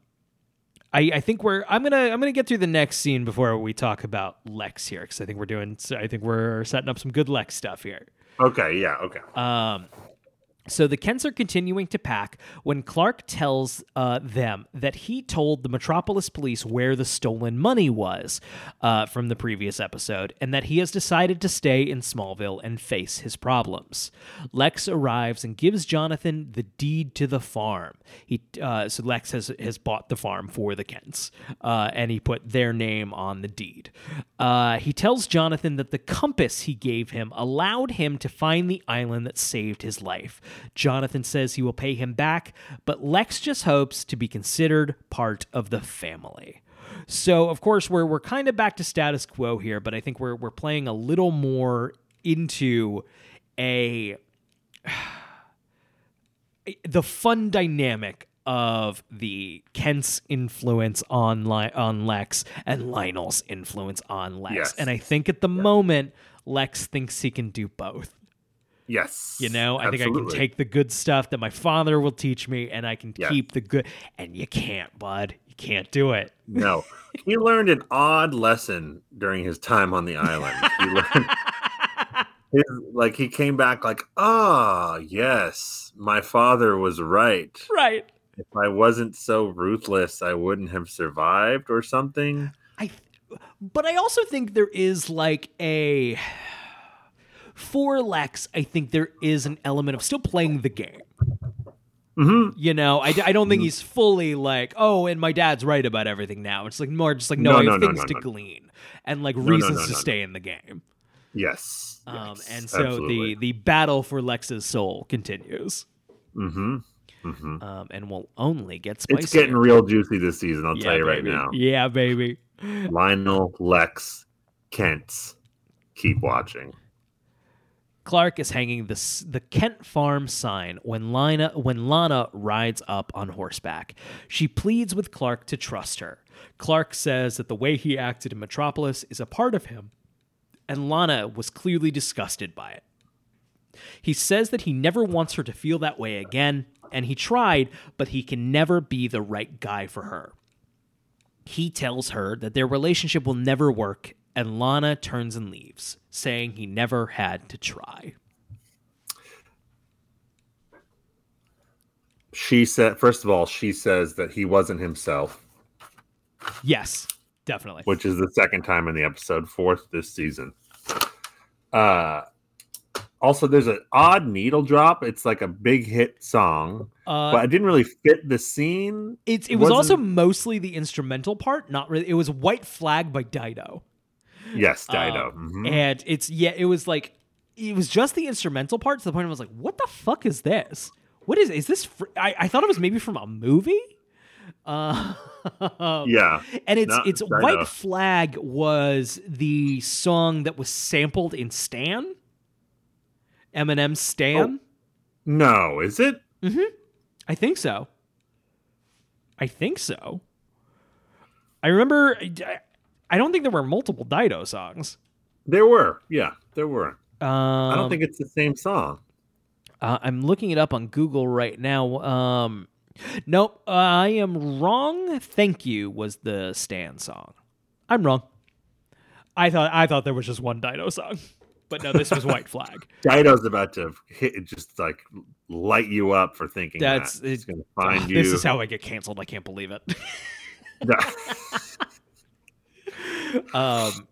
I, I think we're I'm gonna I'm gonna get through the next scene before we talk about Lex here because I think we're doing I think we're setting up some good Lex stuff here. Okay. Yeah. Okay. Um, so the Kents are continuing to pack when Clark tells uh, them that he told the Metropolis police where the stolen money was uh, from the previous episode, and that he has decided to stay in Smallville and face his problems. Lex arrives and gives Jonathan the deed to the farm. He uh, so Lex has has bought the farm for the Kents, uh, and he put their name on the deed. Uh, he tells Jonathan that the compass he gave him allowed him to find the island that saved his life. Jonathan says he will pay him back, but Lex just hopes to be considered part of the family. So, of course, we're we're kind of back to status quo here, but I think we're we're playing a little more into a the fun dynamic of the Kent's influence on Li- on Lex and Lionel's influence on Lex. Yes. And I think at the moment Lex thinks he can do both. Yes. You know, I think I can take the good stuff that my father will teach me and I can Yeah. keep the good and you can't, bud. You can't do it. No, he learned an odd lesson during his time on the island. He learned, his, like he came back like, ah, yes, my father was right. Right. If I wasn't so ruthless, I wouldn't have survived, or something. I but I also think there is like a for Lex, I think there is an element of still playing the game. Mm-hmm. You know, I, I don't think he's fully like, oh, and my dad's right about everything now. It's like more just like, no, No, I no, have no, things no, to glean and like reasons to stay in the game. Yes. Um, yes, and so absolutely. the the battle for Lex's soul continues. Mm-hmm. Mm-hmm. Um, and will only get spicier. It's getting real juicy this season. I'll yeah, tell you right now. Yeah, baby. Lionel, Lex, Kent, keep watching. Clark is hanging the the Kent Farm sign when Lana when Lana rides up on horseback. She pleads with Clark to trust her. Clark says that the way he acted in Metropolis is a part of him, and Lana was clearly disgusted by it. He says that he never wants her to feel that way again, and he tried, but he can never be the right guy for her. He tells her that their relationship will never work and Lana turns and leaves, saying he never had to try. She said, first of all, she says that he wasn't himself, Yes, definitely. which is the second time in the episode, fourth this season. Uh, also, there's an odd needle drop. It's like a big hit song, Uh, but it didn't really fit the scene. It's it was also mostly the instrumental part, not really. It was White Flag by Dido, Yes, Dido. Um, Mhm. and it's yeah, it was like it was just the instrumental part to the point I was like, what the fuck is this? What is is this? Fr-? I I thought it was maybe from a movie. Uh, yeah, and it's it's Dido. White Flag was the song that was sampled in Stan. Eminem's Stan. no, is it? I think so. I think so. I remember. I- don't think there were multiple Dido songs. There were, yeah, there were. Um, I don't think it's the same song. uh, I'm looking it up on Google right now. Um, nope, I am wrong. Thank you was the Stan song. I'm wrong. I thought I thought there was just one Dido song, but no, this was White Flag. Dido's about to hit, just like light you up for thinking That's- that. He's it- going to find you. This is how I get canceled. I can't believe it. um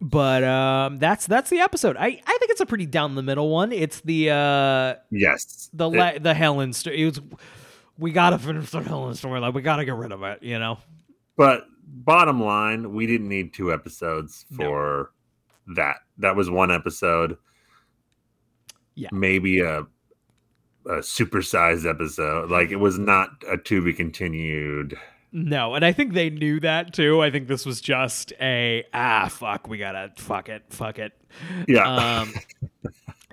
but um that's that's the episode i i think it's a pretty down the middle one it's the uh yes. the It- le- the helen story it was we gotta finish the helen story like we gotta get rid of it you know but bottom line, we didn't need two episodes No. for that. That was one episode. Yeah. Maybe a a supersized episode. Like it was not a to be continued. No and i think they knew that too i think this was just a ah fuck we gotta fuck it fuck it Yeah. um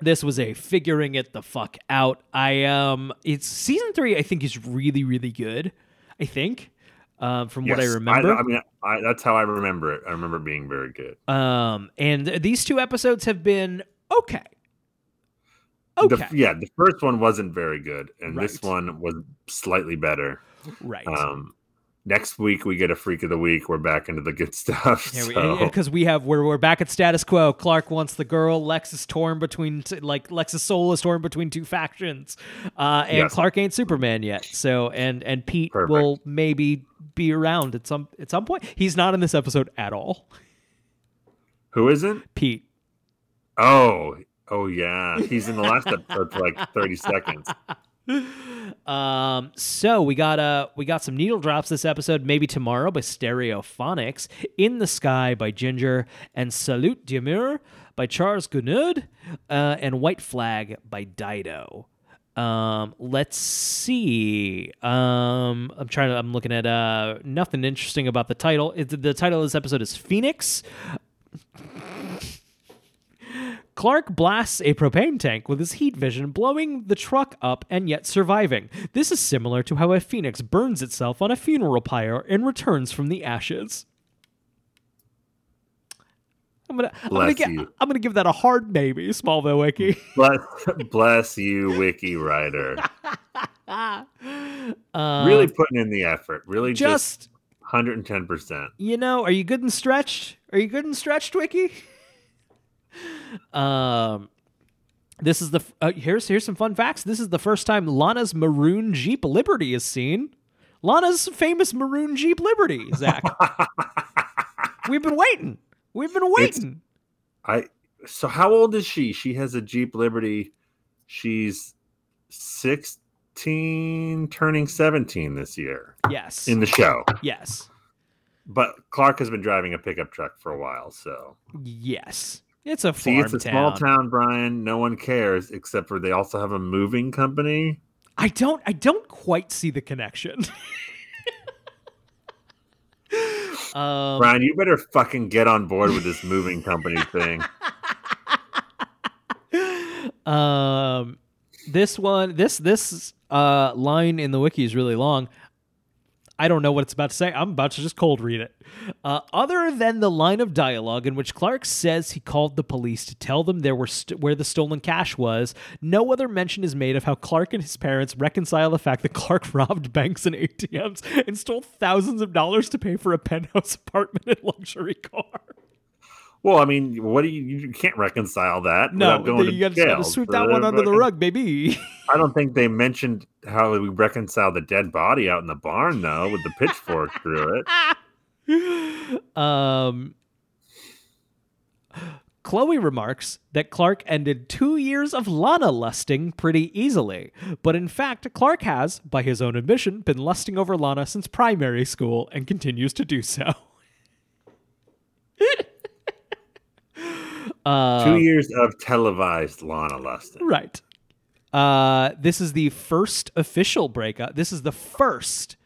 this was a figuring it the fuck out i um it's season three i think is really really good i think um from what i remember I, mean, I, that's how I remember it. I remember it being very good. Um, and these two episodes have been okay. The- Okay, yeah, the first one wasn't very good, and this one was slightly better. right. Um, next week we get a freak of the week. We're back into the good stuff. so- Because we have we're we're back at status quo. Clark wants the girl. Lex is torn between t- like Lex's soul is torn between two factions, uh, and Yes. Clark ain't Superman yet. So and and Pete Perfect. will maybe be around at some at some point. He's not in this episode at all. Who isn't? Pete. Oh, oh yeah, he's in the last episode for like thirty seconds. Um, so we got uh we got some needle drops this episode, maybe tomorrow by Stereophonics, In the Sky by Ginger, and Salute d'Amour by Charles Gounod, uh, and White Flag by Dido. Um, let's see. Um, I'm trying to. I'm looking at uh nothing interesting about the title. It, the title of this episode is Phoenix. Clark blasts a propane tank with his heat vision, blowing the truck up and yet surviving. This is similar to how a phoenix burns itself on a funeral pyre and returns from the ashes. I'm gonna, I'm gonna, you. I'm gonna give that a hard maybe, Smallville Wiki. Bless, bless you, wiki writer. Uh, really putting in the effort. Really just just hundred and ten percent. you know, are you good and stretched? Are you good and stretched, Wiki? um, this is the f- uh, here's here's some fun facts. This is the first time Lana's maroon Jeep Liberty is seen. Lana's famous maroon Jeep Liberty, Zach. We've been waiting. We've been waiting. I. So how old is she? She has a Jeep Liberty. She's sixteen, turning seventeen this year yes. in the show. yes. But Clark has been driving a pickup truck for a while, so Yes. It's a see, it's a town. small town, Brian. No one cares except for they also have a moving company. I don't I don't quite see the connection. um, Brian, you better fucking get on board with this moving company thing. um this one this this uh line in the wiki is really long i don't know what it's about to say. I'm about to just cold read it. Uh, other than the line of dialogue in which clark says he called the police to tell them there were st- where the stolen cash was no other mention is made of how clark and his parents reconcile the fact that clark robbed banks and atms and stole thousands of dollars to pay for a penthouse apartment and luxury car Well, I mean, what do you you can't reconcile that? No, going you got to sweep that one under the rug, baby. I don't think they mentioned how we reconcile the dead body out in the barn though, with the pitchfork through it. um, Chloe remarks that Clark ended two years of Lana lusting pretty easily, but in fact, Clark has, by his own admission, been lusting over Lana since primary school and continues to do so. Uh, Two years of televised Lana lusting. Right. Uh, this is the first official breakup. This is the first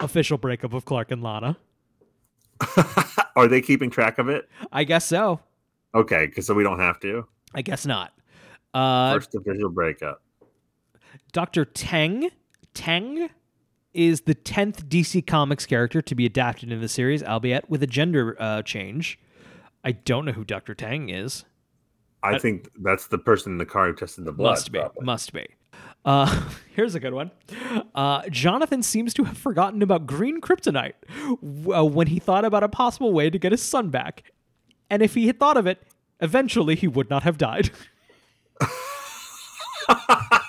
official breakup of Clark and Lana. Are they keeping track of it? I guess so. Okay, because so we don't have to. I guess not. Uh, First official breakup. Dr. Teng, Teng is the 10th DC Comics character to be adapted in the series, albeit with a gender uh, change. I don't know who Dr. Tang is. I think that's the person in the car who tested the blood. must be. probably. Must be. Uh, here's a good one. Uh, Jonathan seems to have forgotten about green kryptonite uh, when he thought about a possible way to get his son back. And if he had thought of it, eventually he would not have died.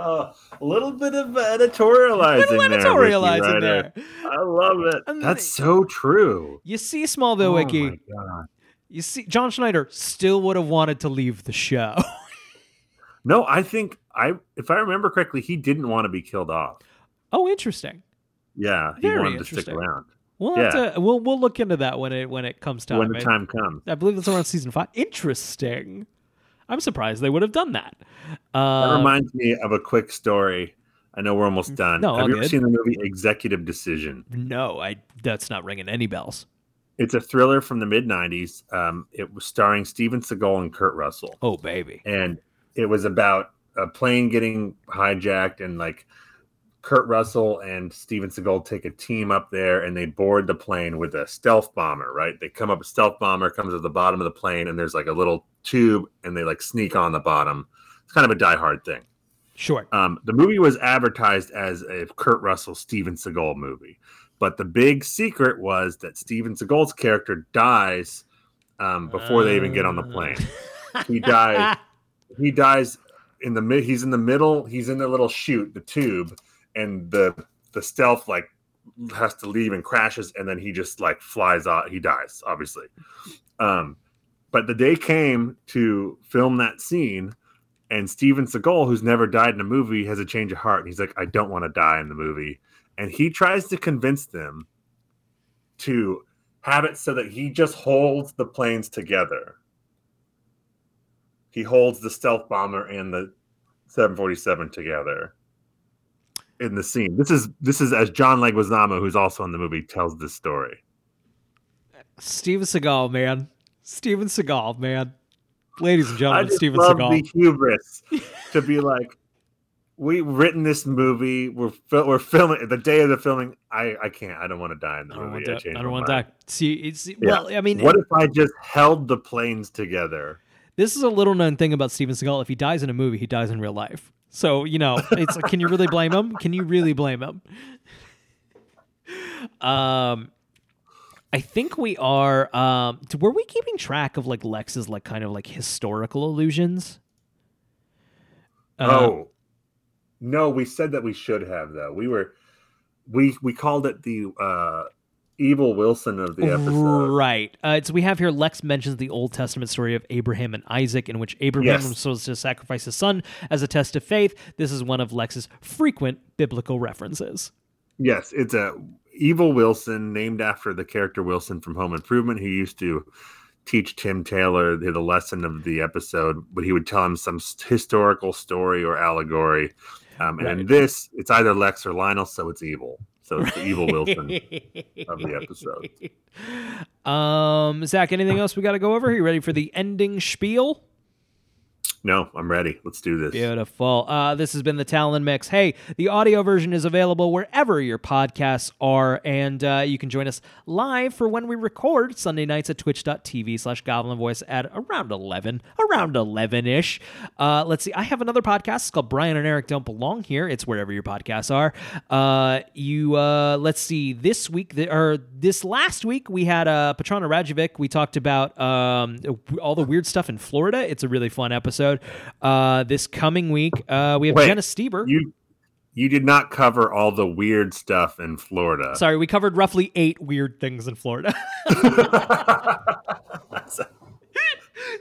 a little bit of editorializing. Little there, editorializing Wiki there. I love it. And That's so true. You see, Smallville Oh Wiki, my God. you see, John Schneider still would have wanted to leave the show. No, I think I, if I remember correctly, he didn't want to be killed off. oh, interesting. Yeah, he Very wanted to stick around We'll have to, we'll we'll look into that when it when it comes time. when the time comes. I believe that's around season five. Interesting. I'm surprised they would have done that. That Uh, reminds me of a quick story. I know we're almost done. No, Have all you ever good. seen the movie Executive Decision? no, I that's not ringing any bells. It's a thriller from the mid '90s. Um, it was starring Steven Seagal and Kurt Russell. Oh baby. and it was about a plane getting hijacked and like Kurt Russell and Steven Seagal take a team up there and they board the plane with a stealth bomber, right? They come up a stealth bomber comes to the bottom of the plane and there's like a little tube and they like sneak on the bottom. It's kind of a Die Hard thing. Sure. Um, the movie was advertised as a Kurt Russell Steven Seagal movie, but the big secret was that Steven Seagal's character dies um, before they even get on the plane. He dies he dies in the mid he's in the middle he's in the little chute the tube and the the stealth like has to leave and crashes and then he just like flies out he dies obviously. Um but the day came to film that scene and steven seagal who's never died in a movie has a change of heart. And he's like i don't want to die in the movie. And he tries to convince them to have it so that he just holds the planes together. He holds the stealth bomber and the 747 together in the scene. This is this is as John Leguizamo, who's also in the movie, tells this story. Steven Seagal, man. Steven Seagal, man. Ladies and I gentlemen, just Steven love Seagal. the hubris to be like, we've written this movie. We're fil- we're filming the day of the filming. I I can't. I don't want to die in the I don't movie. want to. I don't want to die. See, it's Yeah. well. I mean, what if I just held the planes together? this is a little known thing about Steven Seagal. If he dies in a movie, he dies in real life. So you know, it's can you really blame him? Can you really blame him? Um, I think we are. Um, were we keeping track of like Lex's like kind of like historical illusions? Uh, oh no, we said that we should have though. We were we we called it the uh evil Wilson of the episode. Right. Uh, so we have here Lex mentions the Old Testament story of Abraham and Isaac, in which Abraham Yes. was supposed to sacrifice his son as a test of faith. This is one of Lex's frequent biblical references. Yes, it's a evil Wilson named after the character Wilson from Home Improvement. He used to teach Tim Taylor the, the lesson of the episode, but he would tell him some historical story or allegory. Um, and in this, it's either Lex or Lionel, so it's evil. So it's the evil Wilson of the episode. Um, Zach, anything else we got to go over? Are you ready for the ending spiel? No, I'm ready. Let's do this. Beautiful. Uh, this has been the Talon Mix. Hey, the audio version is available wherever your podcasts are, and uh, you can join us live for when we record Sunday nights at twitch.tv slash goblin voice at around 11, around 11 ish. Uh, let's see. I have another podcast it's called Brian and Eric Don't Belong Here. It's wherever your podcasts are. Uh, you, uh, let's see, this week, th- or this last week, we had uh, Petrona Rajovic. We talked about um, all the weird stuff in Florida. It's a really fun episode. Uh, this coming week, uh, we have Wait, Jenna Stieber. You you did not cover all the weird stuff in Florida. Sorry, we covered roughly eight weird things in Florida.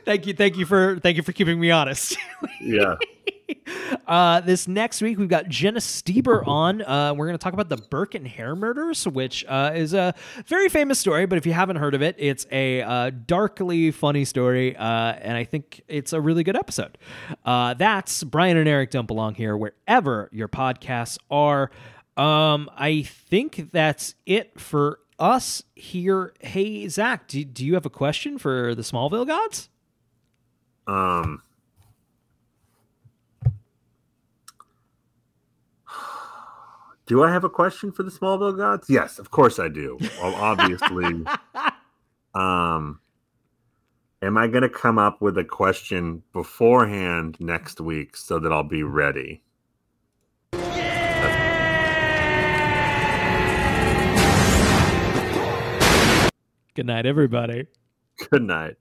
thank you, thank you for thank you for keeping me honest. yeah. Uh, this next week, we've got Jenna Stieber on. Uh, we're going to talk about the Burke and Hare murders, which uh, is a very famous story. But if you haven't heard of it, it's a uh, darkly funny story, uh, and I think it's a really good episode. Uh, that's Brian and Eric don't belong here wherever your podcasts are. Um, I think that's it for us here. Hey, Zach, do, do you have a question for the Smallville gods? Um. Do I have a question for the Smallville gods? Yes, of course I do. Well, obviously, um, am I going to come up with a question beforehand next week so that I'll be ready? Good night, everybody. Good night.